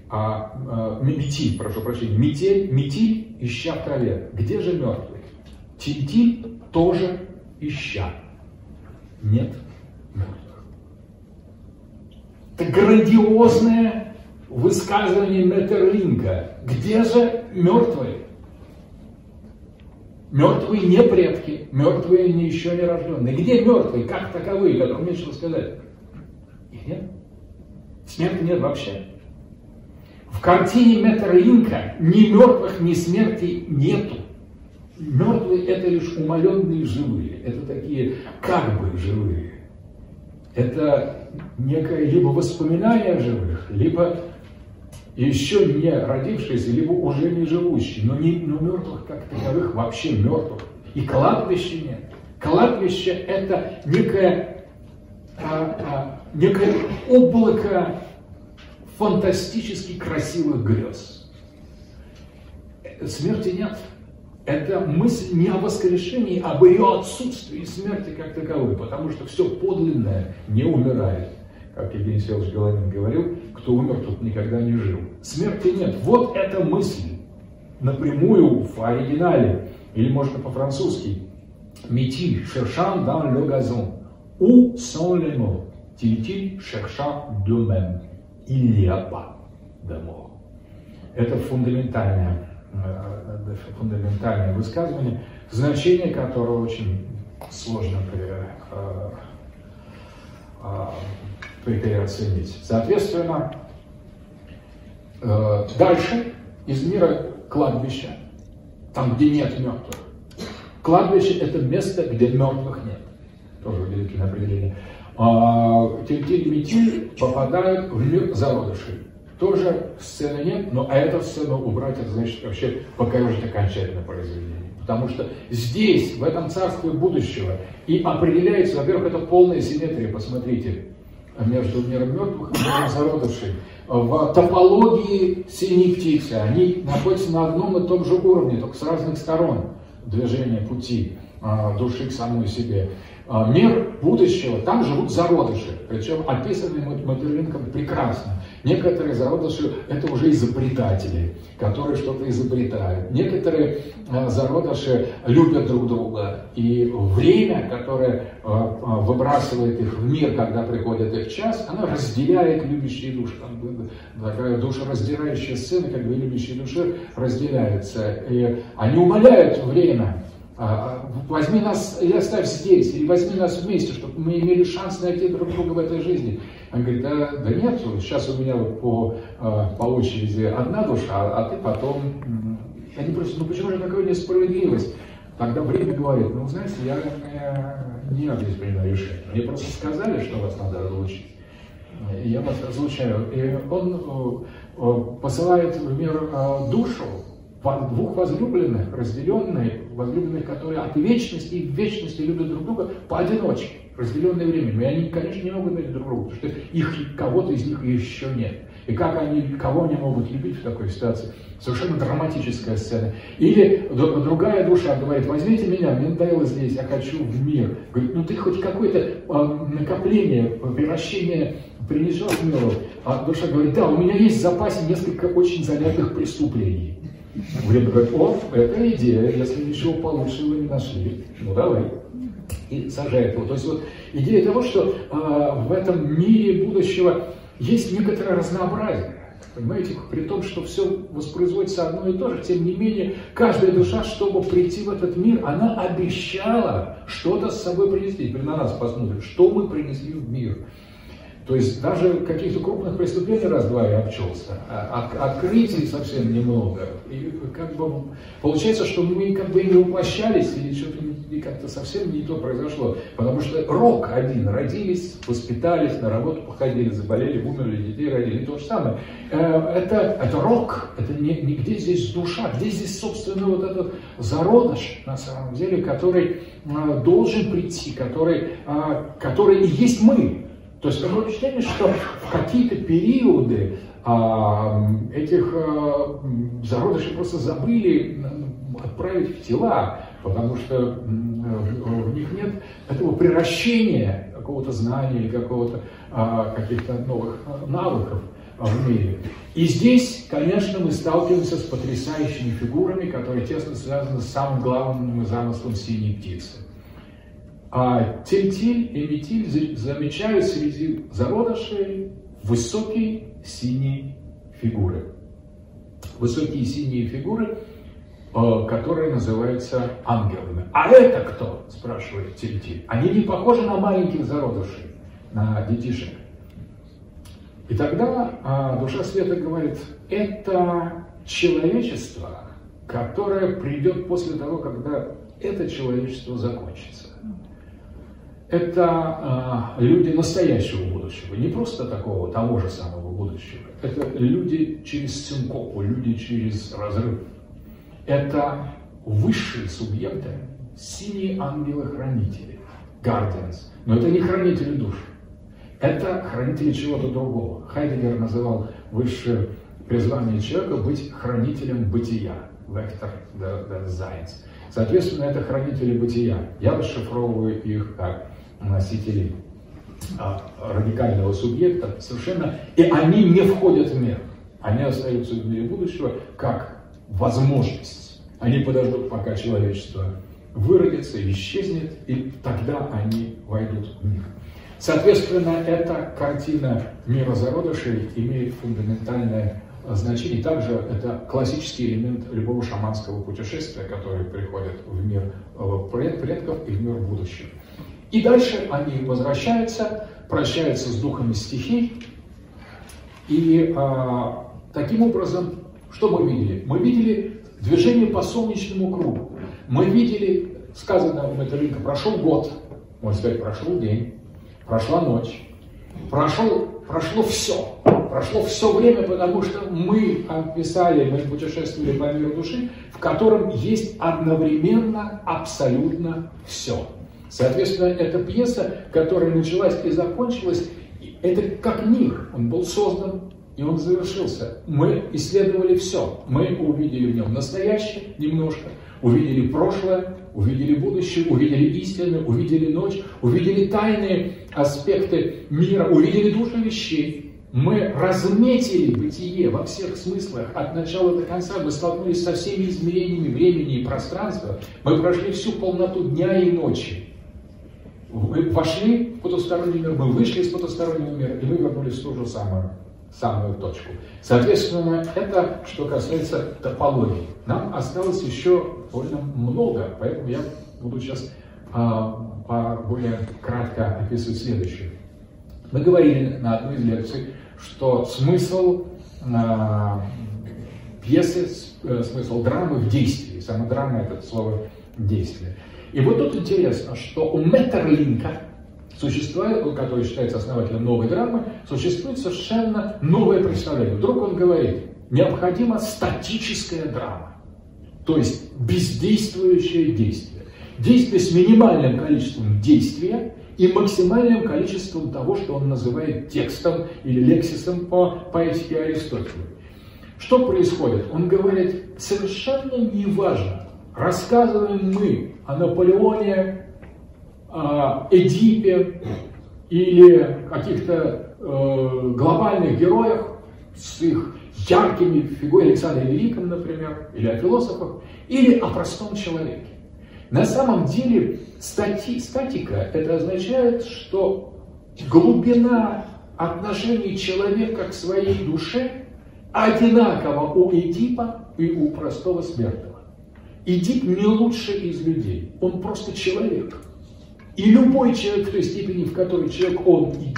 А, а, метиль, прошу прощения, метель, метиль, ища в траве. Где же мертвые? Тити тоже ища. Нет мертвых. Это грандиозное высказывание Метерлинка. Где же мертвые? Мертвые не предки, мертвые не еще не рожденные. Где мертвые, как таковые, которым нечего сказать? Их нет. Смерти нет вообще. В картине Метерлинка ни мертвых, ни смерти нету. Мертвые это лишь умаленные живые. Это такие как бы живые. Это некое либо воспоминание живых, либо еще не родившиеся, либо уже не живущие, но, не, но мертвых как таковых, вообще мертвых. И кладбища нет. Кладбище – это некое, а, а, некое облако фантастически красивых грез. Смерти нет. Это мысль не о воскрешении, а об ее отсутствии смерти как таковой, потому что все подлинное не умирает. Как Евгений Селович Головин говорил, кто умер, тот никогда не жил. Смерти нет. Вот эта мысль напрямую в оригинале, или можно по-французски. Метиль, cherchant dans le gazon. Où sont les mots? Cherchant de même. Il n'y a pas. Это фундаментальное Э, фундаментальное высказывание, значение которого очень сложно э, э, переоценить. Соответственно, дальше из мира кладбища, там, где нет мертвых. Кладбище – это место, где мертвых нет. тоже удивительное определение, а, метиль попадают в мир зародышей. Тоже сцены нет, но эту сцену убрать, это значит вообще покорежить окончательное произведение. Потому что здесь, в этом царстве будущего, и определяется, во-первых, это полная симметрия, посмотрите, между миром мертвых и зародышей. В топологии синей птицы они находятся на одном и том же уровне, только с разных сторон движения пути а, души к самой себе. А, мир будущего, там живут зародыши, причем описанные Модерленком прекрасно. Некоторые зародыши – это уже изобретатели, которые что-то изобретают. Некоторые а, зародыши любят друг друга, и время, которое а, выбрасывает их в мир, когда приходит их час, оно разделяет любящие души. Такая душераздирающая сцена, как две любящие души разделяются. И они умоляют время, возьми нас и оставь здесь, или возьми нас вместе, чтобы мы имели шанс найти друг друга в этой жизни. Он говорит, да, да нет, сейчас у меня по, а, по очереди одна душа, а ты потом... Они просто, ну почему же такая несправедливость? Тогда время говорит, ну знаете, я, я не я здесь принимаю решение. Мне просто сказали, что вас надо разлучить. И я вас разлучаю. И он посылает в мир душу, двух возлюбленных, разделенные, возлюбленных, которые от вечности и в вечности любят друг друга поодиночке, разделенные временем. И они, конечно, не могут любить друг друга, потому что их, кого-то из них еще нет. И как они, кого они могут любить в такой ситуации? Совершенно драматическая сцена. Или другая душа говорит, возьмите меня, мне надоело здесь, я хочу в мир. Говорит, ну ты хоть какое-то э, накопление, превращение принесешь миру. А душа говорит, да, у меня есть в запасе несколько очень занятных преступлений. Время говорит, о, это идея, если ничего получше вы не нашли, ну давай. И сажает его. То есть вот идея того, что э, в этом мире будущего есть некоторое разнообразие. Понимаете, при том, что все воспроизводится одно и то же, тем не менее, каждая душа, чтобы прийти в этот мир, она обещала что-то с собой принести. Теперь на нас посмотрим, что мы принесли в мир. То есть даже каких-то крупных преступлений раз-два я обчелся, а открытий совсем немного. И как бы получается, что мы как бы и не воплощались, или что-то как-то совсем не то произошло. Потому что рок один, родились, воспитались, на работу походили, заболели, умерли, детей родили, то же самое. Э, это, это рок, это не, не где здесь душа, где здесь, собственно, вот этот зародыш, на самом деле, который э, должен прийти, который, э, который и есть мы. То есть такое впечатление, что в какие-то периоды а, этих а, зародышей просто забыли отправить в тела, потому что в них нет этого превращения какого-то знания или какого-то а, каких-то новых навыков в мире. И здесь, конечно, мы сталкиваемся с потрясающими фигурами, которые тесно связаны с самым главным замыслом синей птицы. А тельтиль и метиль замечают среди зародышей высокие синие фигуры. Высокие синие фигуры, э, которые называются ангелами. А это кто? спрашивает Тильтиль. Они не похожи на маленьких зародышей, на детишек. И тогда а, душа света говорит, это человечество, которое придет после того, когда это человечество закончится это э, люди настоящего будущего, не просто такого того же самого будущего. Это люди через синкопу, люди через разрыв. Это высшие субъекты, синие ангелы-хранители, guardians. Но это не хранители душ. Это хранители чего-то другого. Хайдегер называл высшее призвание человека быть хранителем бытия. Вектор Seins. Соответственно, это хранители бытия. Я расшифровываю их как носителей а, радикального субъекта совершенно, и они не входят в мир. Они остаются в мире будущего как возможность. Они подождут, пока человечество выродится, исчезнет, и тогда они войдут в мир. Соответственно, эта картина мира зародышей имеет фундаментальное значение. Также это классический элемент любого шаманского путешествия, который приходит в мир э, предков и в мир будущего. И дальше они возвращаются, прощаются с духами стихий. И а, таким образом, что мы видели? Мы видели движение по солнечному кругу. Мы видели, сказано у Металлинка, прошел год, можно сказать, прошел день, прошла ночь, прошел, прошло все. Прошло все время, потому что мы описали, мы путешествовали по миру души, в котором есть одновременно абсолютно все. Соответственно, эта пьеса, которая началась и закончилась, это как мир. Он был создан, и он завершился. Мы исследовали все. Мы увидели в нем настоящее немножко, увидели прошлое, увидели будущее, увидели истину, увидели ночь, увидели тайные аспекты мира, увидели души вещей. Мы разметили бытие во всех смыслах от начала до конца. Мы столкнулись со всеми измерениями времени и пространства. Мы прошли всю полноту дня и ночи. Мы вошли в потусторонний мир, мы вышли из потустороннего мира, и мы вернулись в ту же самую самую точку. Соответственно, это что касается топологии. Нам осталось еще довольно много, поэтому я буду сейчас а, более кратко описывать следующее. Мы говорили на одной из лекций, что смысл а, пьесы, э, смысл драмы в действии. Сама драма – это слово «действие». И вот тут интересно, что у Меттерлинка, существует, который считается основателем новой драмы, существует совершенно новое представление. Вдруг он говорит, необходима статическая драма, то есть бездействующее действие. Действие с минимальным количеством действия и максимальным количеством того, что он называет текстом или лексисом по поэтике Аристотеля. Что происходит? Он говорит, совершенно неважно, рассказываем мы о Наполеоне, а, Эдипе или каких-то э, глобальных героях с их яркими фигурами Александра Великом, например, или о философах, или о простом человеке. На самом деле стати, статика это означает, что глубина отношений человека к своей душе одинакова у Эдипа и у простого смертного. Эдип не лучший из людей, он просто человек – и любой человек в той степени, в которой человек, он Эдип.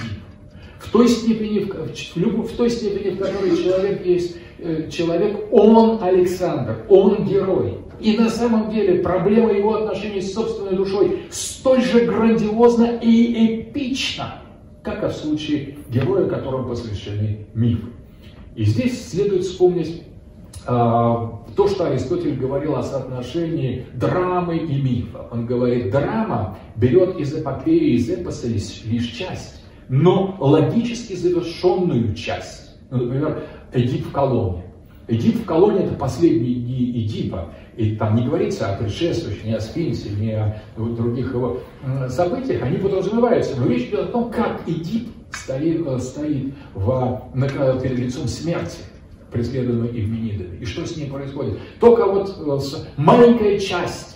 В той степени, в, в, той степени, в которой человек есть э, человек, он Александр, он герой. И на самом деле проблема его отношений с собственной душой столь же грандиозна и эпична, как и в случае героя, которому посвящены мифы. И здесь следует вспомнить то, что Аристотель говорил о соотношении драмы и мифа. Он говорит, драма берет из эпопеи, из эпоса лишь, лишь часть, но логически завершенную часть. Ну, например, Эдип в колонне. Эдип в колонне – это последние дни Эдипа. И там не говорится о предшествующем, ни о Сфинксе, ни о других его событиях. Они подразумеваются. Но речь идет о том, как Эдип стоит, э, стоит в, перед лицом смерти преследуемой Евменидами. И что с ней происходит? Только вот э, маленькая часть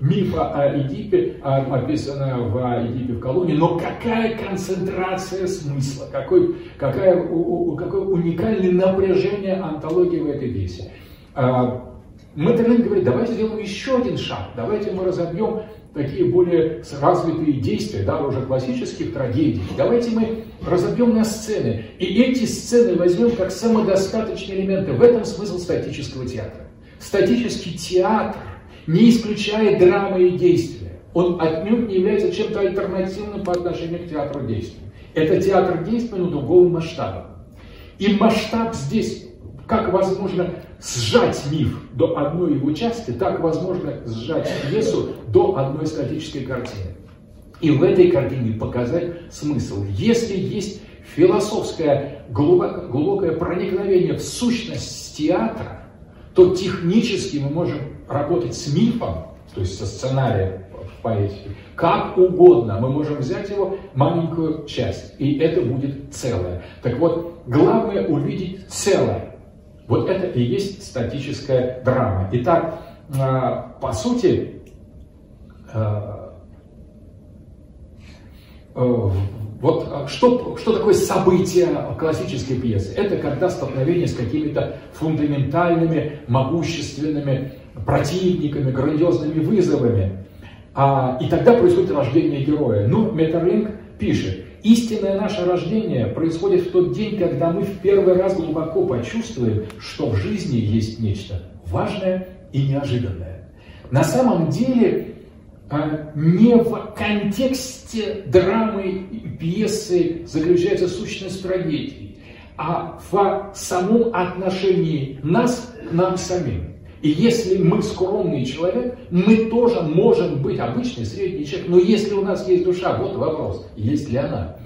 мифа о Эдипе, описанная в Эдипе в колонии, но какая концентрация смысла, какой, какая, какое уникальное напряжение антологии в этой пьесе. А, Мэтерлин говорит, давайте сделаем еще один шаг, давайте мы разобьем такие более развитые действия, да, уже классических трагедий. Давайте мы разобьем на сцены. И эти сцены возьмем как самодостаточные элементы. В этом смысл статического театра. Статический театр не исключает драмы и действия. Он отнюдь не является чем-то альтернативным по отношению к театру действия. Это театр действия, но другого масштаба. И масштаб здесь, как возможно сжать миф до одной его части, так возможно сжать пьесу до одной статической картины. И в этой картине показать смысл. Если есть философское глубокое, проникновение в сущность театра, то технически мы можем работать с мифом, то есть со сценарием в поэтике, как угодно. Мы можем взять его маленькую часть, и это будет целое. Так вот, главное увидеть целое. Вот это и есть статическая драма. Итак, а, по сути, а, а, вот что, что такое событие классической пьесы? Это когда столкновение с какими-то фундаментальными, могущественными противниками, грандиозными вызовами. А, и тогда происходит рождение героя. Ну, Метерлинг пишет, Истинное наше рождение происходит в тот день, когда мы в первый раз глубоко почувствуем, что в жизни есть нечто важное и неожиданное. На самом деле, а, не в контексте драмы и пьесы заключается сущность трагедии, а в самом отношении нас нам самим. И если мы скромный человек, мы тоже можем быть обычный средний человек. Но если у нас есть душа, вот вопрос, есть ли она?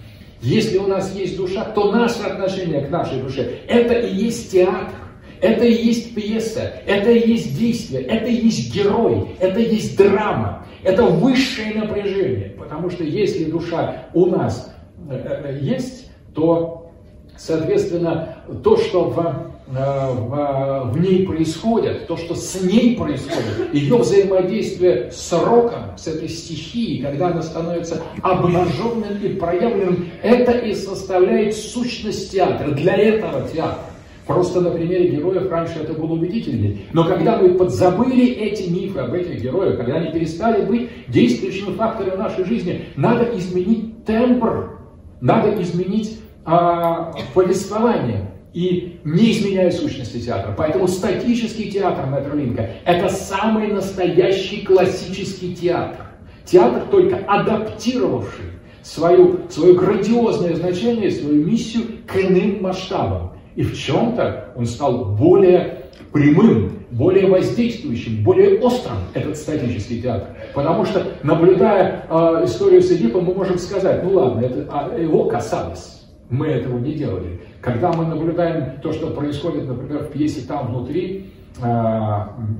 Если у нас есть душа, то наше отношение к нашей душе, это и есть театр. Это и есть пьеса, это и есть действие, это и есть герой, это и есть драма, это высшее напряжение. Потому что если душа у нас э, э, есть, то, соответственно, то, что в, в, в ней происходит, то, что с ней происходит, ее взаимодействие с роком, с этой стихией, когда она становится обнаженным и проявленным, это и составляет сущность театра. Для этого театра. Просто на примере героев раньше это было убедительнее. Но когда мы подзабыли эти мифы об этих героях, когда они перестали быть действующими факторами нашей жизни, надо изменить тембр, надо изменить а, повествование и не изменяя сущности театра. Поэтому статический театр Метролинка – это самый настоящий классический театр. Театр, только адаптировавший свою, свое грандиозное значение, свою миссию к иным масштабам. И в чем-то он стал более прямым, более воздействующим, более острым этот статический театр. Потому что, наблюдая э, историю с Эдипом, мы можем сказать, ну ладно, это а, его касалось, мы этого не делали. Когда мы наблюдаем то, что происходит, например, в пьесе «Там внутри», э,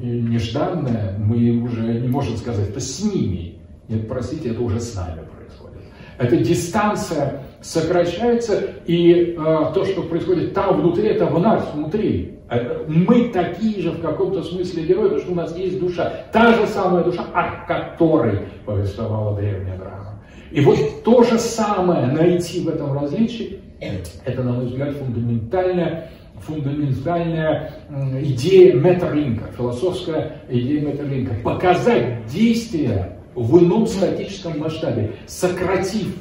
нежданное, мы уже не можем сказать, это с ними. Нет, простите, это уже с нами происходит. Эта дистанция сокращается, и э, то, что происходит там внутри, это в нас внутри. Э, мы такие же в каком-то смысле герои, потому что у нас есть душа. Та же самая душа, о которой повествовала древняя драма. И вот то же самое найти в этом различии, это, на мой взгляд, фундаментальная, фундаментальная идея Меттерлинка, философская идея Меттерлинка. Показать действия в ином статическом масштабе, сократив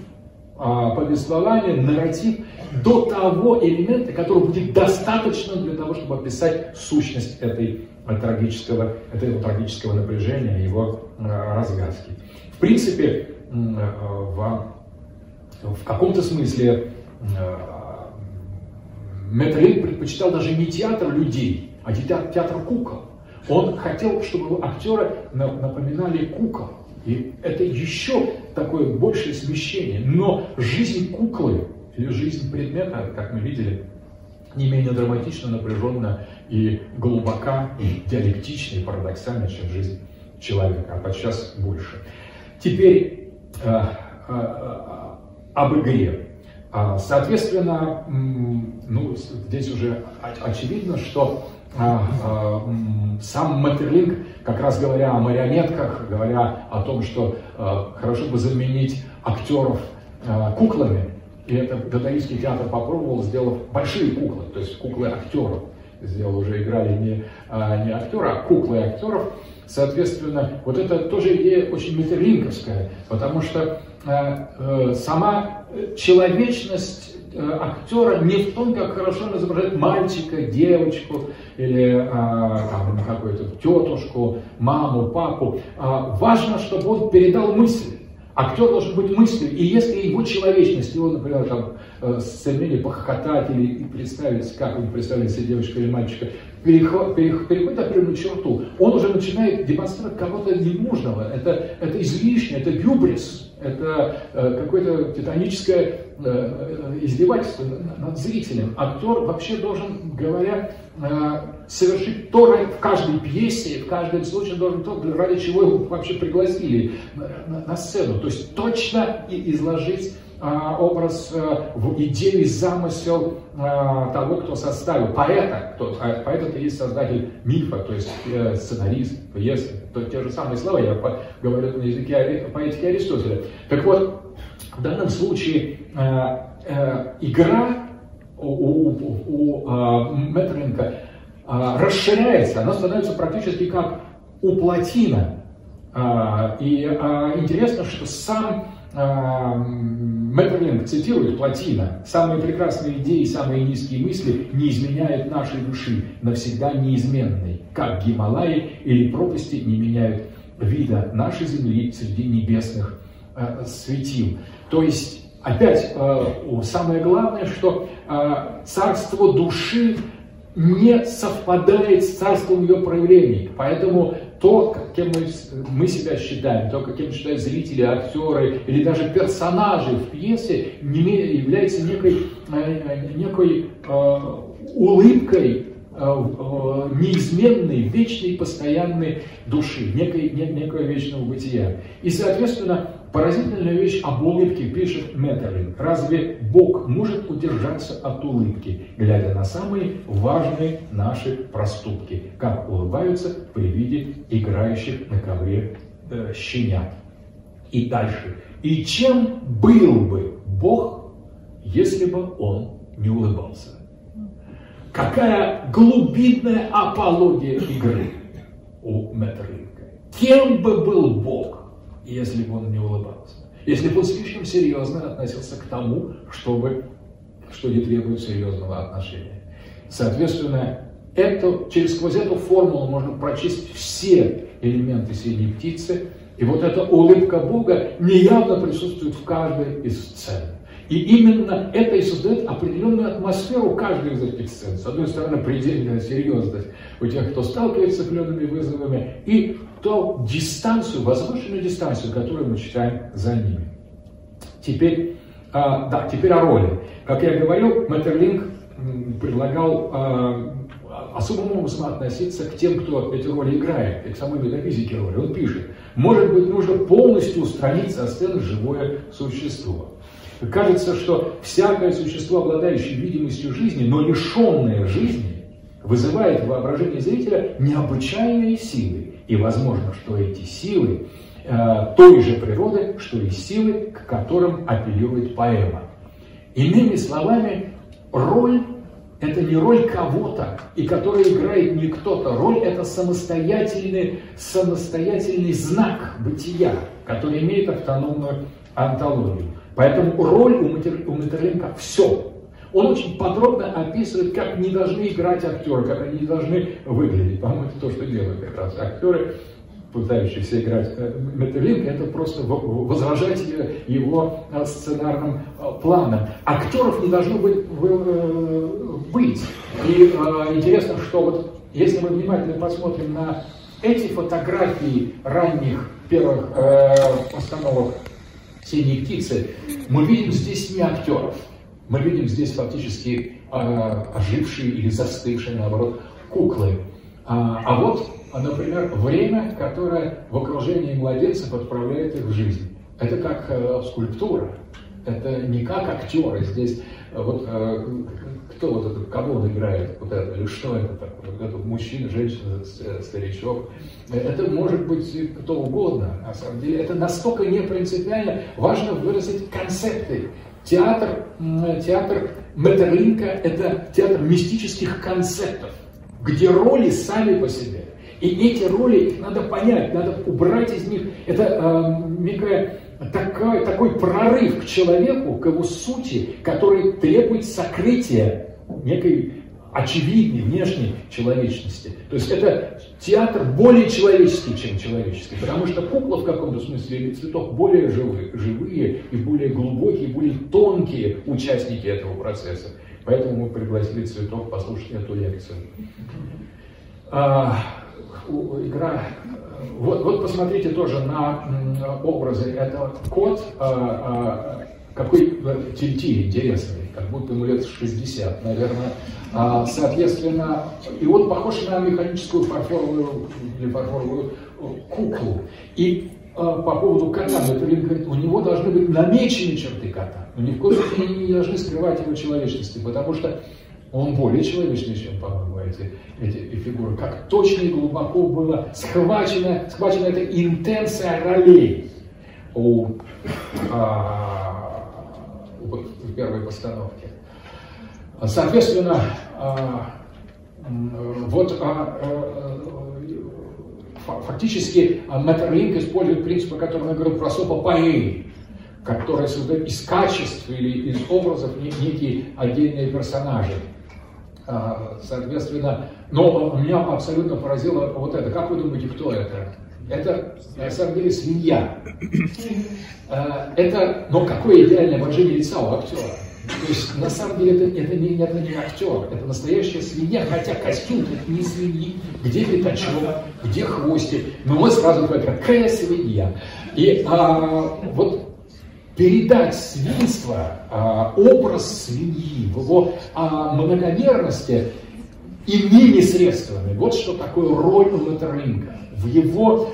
а, повествование, нарратив до того элемента, который будет достаточным для того, чтобы описать сущность этой трагического, этого трагического напряжения, его а, разгадки. В принципе, в, в каком-то смысле Метрель предпочитал даже не театр людей, а театр, театр кукол. Он хотел, чтобы актеры напоминали кукол. И это еще такое большее смещение. Но жизнь куклы или жизнь предмета, как мы видели, не менее драматично, напряженно и глубока, и диалектична, и парадоксальна, чем жизнь человека, а подчас больше. Теперь э, э, э, об игре. А, соответственно, ну, здесь уже очевидно, что а, а, сам Маттерлинг, как раз говоря о марионетках, говоря о том, что хорошо бы заменить актеров куклами, и это дадаистский театр попробовал, сделав большие куклы, то есть куклы актеров. Сделал уже играли не, не актера, а куклы актеров. Соответственно, вот это тоже идея очень метерлинковская, потому что э, сама человечность Э, актера не в том, как хорошо он изображает мальчика, девочку или а, там, какую-то тетушку, маму, папу. А, важно, чтобы он передал мысль. Актер должен быть мыслью, и если его человечность, его, например, там, э, стремление похохотать или представить, как он представляет себе девочку или мальчика, переход, переходит определенную черту, он уже начинает демонстрировать кого-то ненужного. Это, это излишнее, это гюбрис, это э, какое-то титаническое э, э издевательство над зрителем. Актер вообще должен, говоря, совершить то в каждой пьесе, в каждом случае должен то, ради чего его вообще пригласили на, на, сцену. То есть точно изложить а, образ, э, в идею и замысел а, того, кто составил, поэта, кто, а, поэт это и есть создатель мифа, то есть э, сценарист, пьесы, то те же самые слова, я говорю на языке поэтики Аристотеля. Так вот, в данном случае э, игра у, у, у, у расширяется, она становится практически как у Платина. И интересно, что сам Меттерлинг цитирует Платина. «Самые прекрасные идеи, самые низкие мысли не изменяют нашей души, навсегда неизменной, как Гималаи или пропасти не меняют вида нашей Земли среди небесных э, светил. То есть, опять, э, самое главное, что э, царство души не совпадает с царством ее проявлений. Поэтому то, кем мы, мы себя считаем, то, каким считают зрители, актеры или даже персонажи в пьесе, не, является некой, э, некой э, улыбкой э, э, неизменной, вечной, постоянной души, некой, не, некого вечного бытия. И, соответственно, Поразительная вещь об улыбке пишет Метерлин. Разве Бог может удержаться от улыбки, глядя на самые важные наши проступки, как улыбаются при виде играющих на ковре э, щенят? И дальше. И чем был бы Бог, если бы он не улыбался? Какая глубинная апология игры у Метерлинга. Кем бы был Бог, если бы он не улыбался. Если бы он слишком серьезно относился к тому, чтобы, что не требует серьезного отношения. Соответственно, это, через сквозь эту формулу можно прочесть все элементы синей птицы, и вот эта улыбка Бога неявно присутствует в каждой из сцен. И именно это и создает определенную атмосферу каждой из этих сцен. С одной стороны, предельная серьезность у тех, кто сталкивается с определенными вызовами, и то дистанцию, возвышенную дистанцию, которую мы читаем за ними. Теперь, а, да, теперь о роли. Как я говорил, Мэттерлинг предлагал а, особым образом относиться к тем, кто эти роли играет, и к самой метафизике роли. Он пишет, может быть, нужно полностью устранить со сцены живое существо. Кажется, что всякое существо, обладающее видимостью жизни, но лишенное жизни, вызывает в воображении зрителя необычайные силы, и возможно, что эти силы э, той же природы, что и силы, к которым апеллирует поэма. Иными словами, роль – это не роль кого-то, и которая играет не кто-то. Роль – это самостоятельный, самостоятельный знак бытия, который имеет автономную антологию. Поэтому роль у, Матерленко – все. Он очень подробно описывает, как не должны играть актеры, как они не должны выглядеть. По-моему, это то, что делают как раз актеры, пытающиеся играть э, Метерлинг, это просто возражать его э, сценарным э, планам. Актеров не должно быть. И интересно, что вот если мы внимательно посмотрим на эти фотографии ранних первых постановок «Синей птицы», мы видим здесь не актеров – мы видим здесь фактически э, ожившие или застывшие, наоборот, куклы. А, а вот, например, время, которое в окружении младенцев отправляет их в жизнь. Это как э, скульптура, это не как актеры. Здесь э, вот э, кто вот это, кого он играет, вот это, или что это такое, вот это мужчина, женщина, старичок. Это может быть кто угодно, на самом деле. Это настолько не принципиально. Важно выразить концепты. Театр, театр Метерлинка – это театр мистических концептов, где роли сами по себе. И эти роли, надо понять, надо убрать из них. Это э, некая такой, такой прорыв к человеку, к его сути, который требует сокрытия некой очевидной внешней человечности. То есть это театр более человеческий, чем человеческий, потому что кукла в каком-то смысле или цветок более живые, живые и более глубокие, более тонкие участники этого процесса. Поэтому мы пригласили цветок послушать эту лекцию. А, игра вот, вот посмотрите тоже на образы. Это кот, а, а, какой тельти интересный, как будто ему лет 60, наверное. А, соответственно, и он похож на механическую фарфоровую или фарфоровую э, куклу. И по поводу кота, Металин говорит, у него должны быть намечены черты кота, но ни в коем случае не должны скрывать его человечности, потому что он более человечный, чем, по-моему, эти, эти фигуры. Как точно и глубоко было схвачена, схвачена эта интенция ролей у, а, в первой постановке. Соответственно, а, вот а, а, фактически Мэттерлинг использует принципы, о которых я говорил про сопопоэи, которые создают из качеств или из образов некие отдельные персонажи. Соответственно, но меня абсолютно поразило вот это. Как вы думаете, кто это? Это на самом деле свинья. Э, это, но какое идеальное выражение лица у актера. То есть, на самом деле, это, это, не, это не актер, это настоящая свинья, хотя костюм это не свиньи. Где пятачок, где хвостик. Но мы сразу говорим, какая свинья. И а, вот передать свинство, а, образ свиньи в его а, многомерности иными средствами. Вот что такое роль Латеринга. В его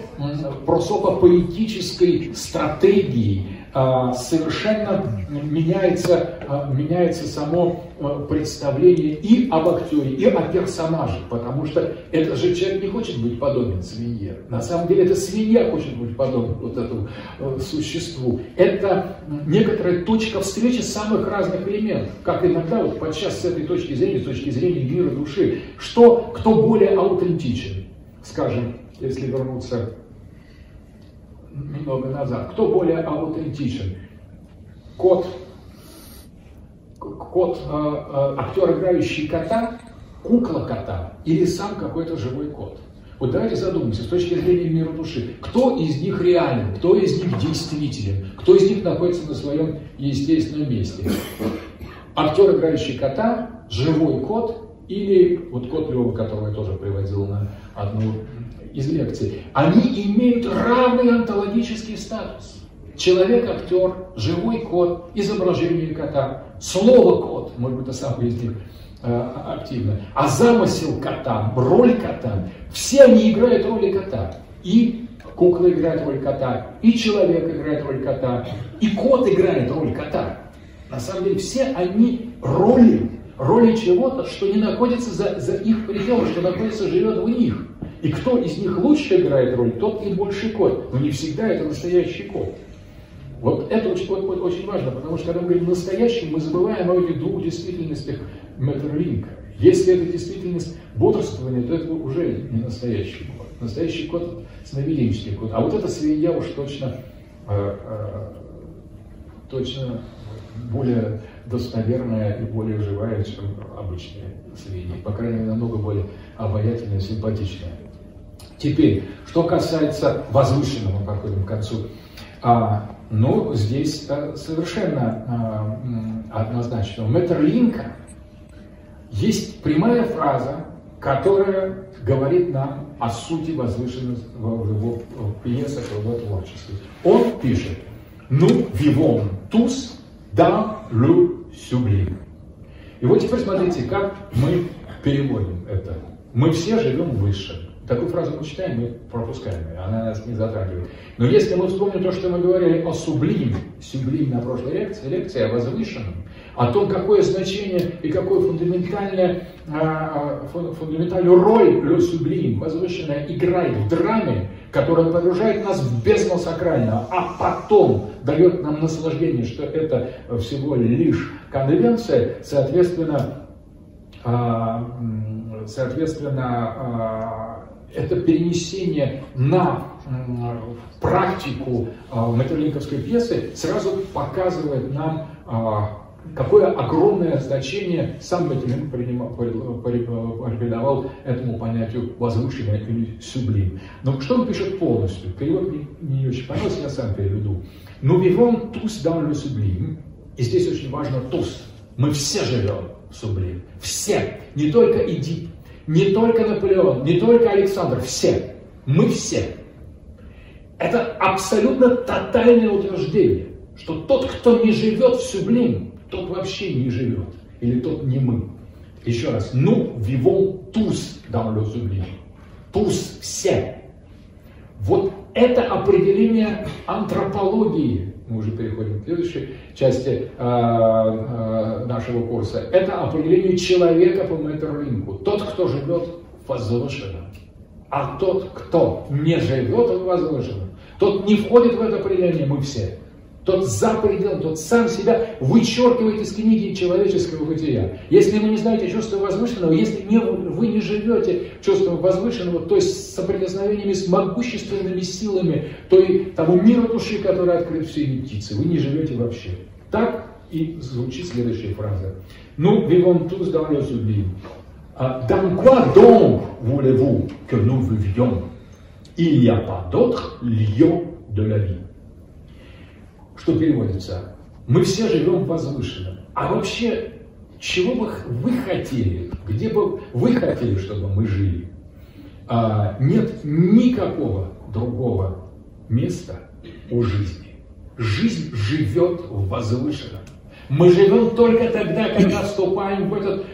просопопоэтической стратегии совершенно меняется, а, меняется само а, представление и об актере, и о персонаже, потому что это же человек не хочет быть подобен свинье. На самом деле это свинья хочет быть подобен вот этому существу. Это некоторая точка встречи самых разных элементов, как иногда вот подчас с этой точки зрения, с точки зрения мира души, что, кто более аутентичен, скажем, если вернуться немного назад. Кто более аутентичен? Кот, кот, э, э, актер, играющий кота, кукла кота или сам какой-то живой кот? Вот давайте задумаемся с точки зрения мира души. Кто из них реален, кто из них действителен, кто из них находится на своем естественном месте? Актер, играющий кота, живой кот или вот кот Лева, которого я тоже приводил на одну из лекций, они имеют равный онтологический статус. Человек-актер, живой кот, изображение кота, слово кот, может быть, это самое них э, активно, а замысел кота, роль кота, все они играют роли кота. И кукла играет роль кота, и человек играет роль кота, и кот играет роль кота. На самом деле все они роли, роли чего-то, что не находится за, за их пределом, что находится, живет в них. И кто из них лучше играет роль, тот и больший кот. Но не всегда это настоящий кот. Вот это очень, очень важно, потому что когда мы говорим настоящий, мы забываем о этих двух действительностях Меттерлинка. Если это действительность бодрствования, то это уже не настоящий кот. Настоящий кот – сновиденческий кот. А вот эта свинья уж точно, э, э, точно более достоверная и более живая, чем обычные свиньи. По крайней мере, намного более обаятельная симпатичная. Теперь, что касается возвышенного, подходим к концу. А, ну, здесь а, совершенно а, однозначно. У Меттерлинка есть прямая фраза, которая говорит нам о сути возвышенности в его пьесах, в его творчестве. Он пишет «Nous vivons tous dans le sublime». И вот теперь смотрите, как мы переводим это. Мы все живем выше. Такую фразу мы читаем, мы пропускаем ее, она нас не затрагивает. Но если мы вспомним то, что мы говорили о сублиме, сублим на прошлой лекции, лекции о возвышенном, о том, какое значение и какую фундаментальную, а, фундаментальную роль Ле Сублим, возвышенная, играет в драме, которая погружает нас в бездну сакрального, а потом дает нам наслаждение, что это всего лишь конвенция, соответственно, а, соответственно, а, это перенесение на практику а, Метерлинковской пьесы сразу показывает нам, а, какое огромное значение сам Метерлинг придавал этому понятию возвышенное или сублим. Но что он пишет полностью? Перевод мне не очень понравился, я сам переведу. «Nous vivons tous dans le sublime». И здесь очень важно «tous». Мы все живем в сублим. Все. Не только Эдип, не только Наполеон, не только Александр, все. Мы все. Это абсолютно тотальное утверждение, что тот, кто не живет в сублим, тот вообще не живет. Или тот не мы. Еще раз. Ну, vivons tous dans le sublime. Tous, все. Вот это определение антропологии, мы уже переходим к следующей части э, э, нашего курса, это определение человека по Меттерлинку. Тот, кто живет возвышенно. А тот, кто не живет в возвышенном, тот не входит в это определение, мы все тот за пределом, тот сам себя вычеркивает из книги человеческого бытия. Если вы не знаете чувства возвышенного, если не, вы не живете чувством возвышенного, то есть соприкосновениями с могущественными силами той, того мира души, который открыт всеми птицы, вы не живете вообще. Так и звучит следующая фраза. Ну, vivons tous dans le sublime. Dans quoi donc voulez-vous que nous vivions Il n'y a pas d'autre lieu de la vie. Что переводится? Мы все живем возвышенно. А вообще, чего бы вы хотели? Где бы вы хотели, чтобы мы жили? А, нет никакого другого места у жизни. Жизнь живет в возвышенном. Мы живем только тогда, когда вступаем в этот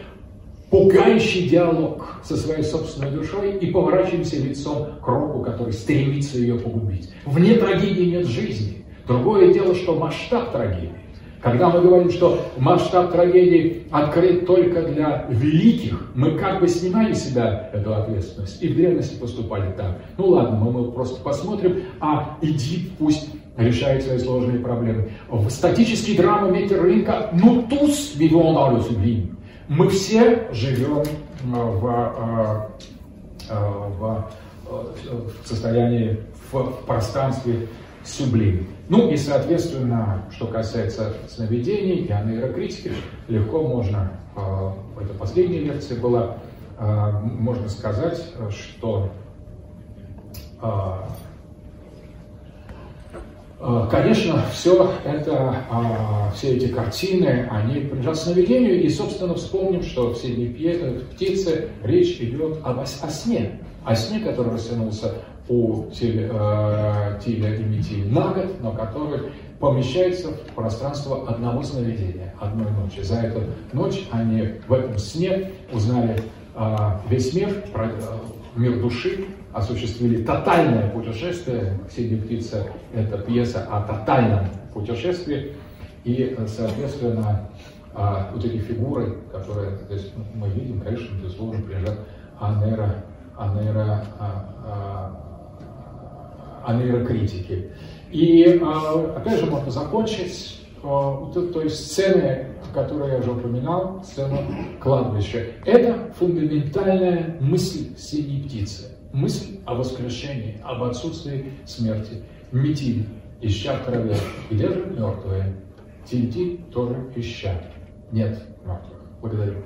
пугающий диалог со своей собственной душой и поворачиваемся лицом к року, который стремится ее погубить. Вне трагедии нет жизни. Другое дело, что масштаб трагедии. Когда мы говорим, что масштаб трагедии открыт только для великих, мы как бы снимаем с себя эту ответственность. И в древности поступали так. Ну ладно, мы, мы просто посмотрим, а иди пусть решает свои сложные проблемы. В статической драме Метерлинка «Ну tous vivons dans le sublime». Мы все живем в, в, в, в состоянии, в пространстве сублим. Ну и, соответственно, что касается сновидений и анейрокритики, легко можно, это последняя лекция была, можно сказать, что Конечно, все это, все эти картины, они принадлежат сновидению, и, собственно, вспомним, что в «Синей птице» речь идет об, о сне, о сне, который растянулся у Тиля, э, Тиля и Метиля на год, но который помещается в пространство одного сновидения, одной ночи. За эту ночь они в этом сне узнали э, весь мир, про, э, мир души, осуществили тотальное путешествие. «Синяя птица» — это пьеса о тотальном путешествии. И, соответственно, э, вот эти фигуры, которые здесь мы видим, конечно, безусловно, принадлежат Анера, Анера, а, а, о нейрокритике. И а, опять же можно закончить а, той сцены, которую я уже упоминал, сцену кладбища. Это фундаментальная мысль синей птицы. Мысль о воскрешении, об отсутствии смерти. Метиль, ища траве. Где же мертвые? Тильтиль тоже ища. Нет мертвых. Благодарю.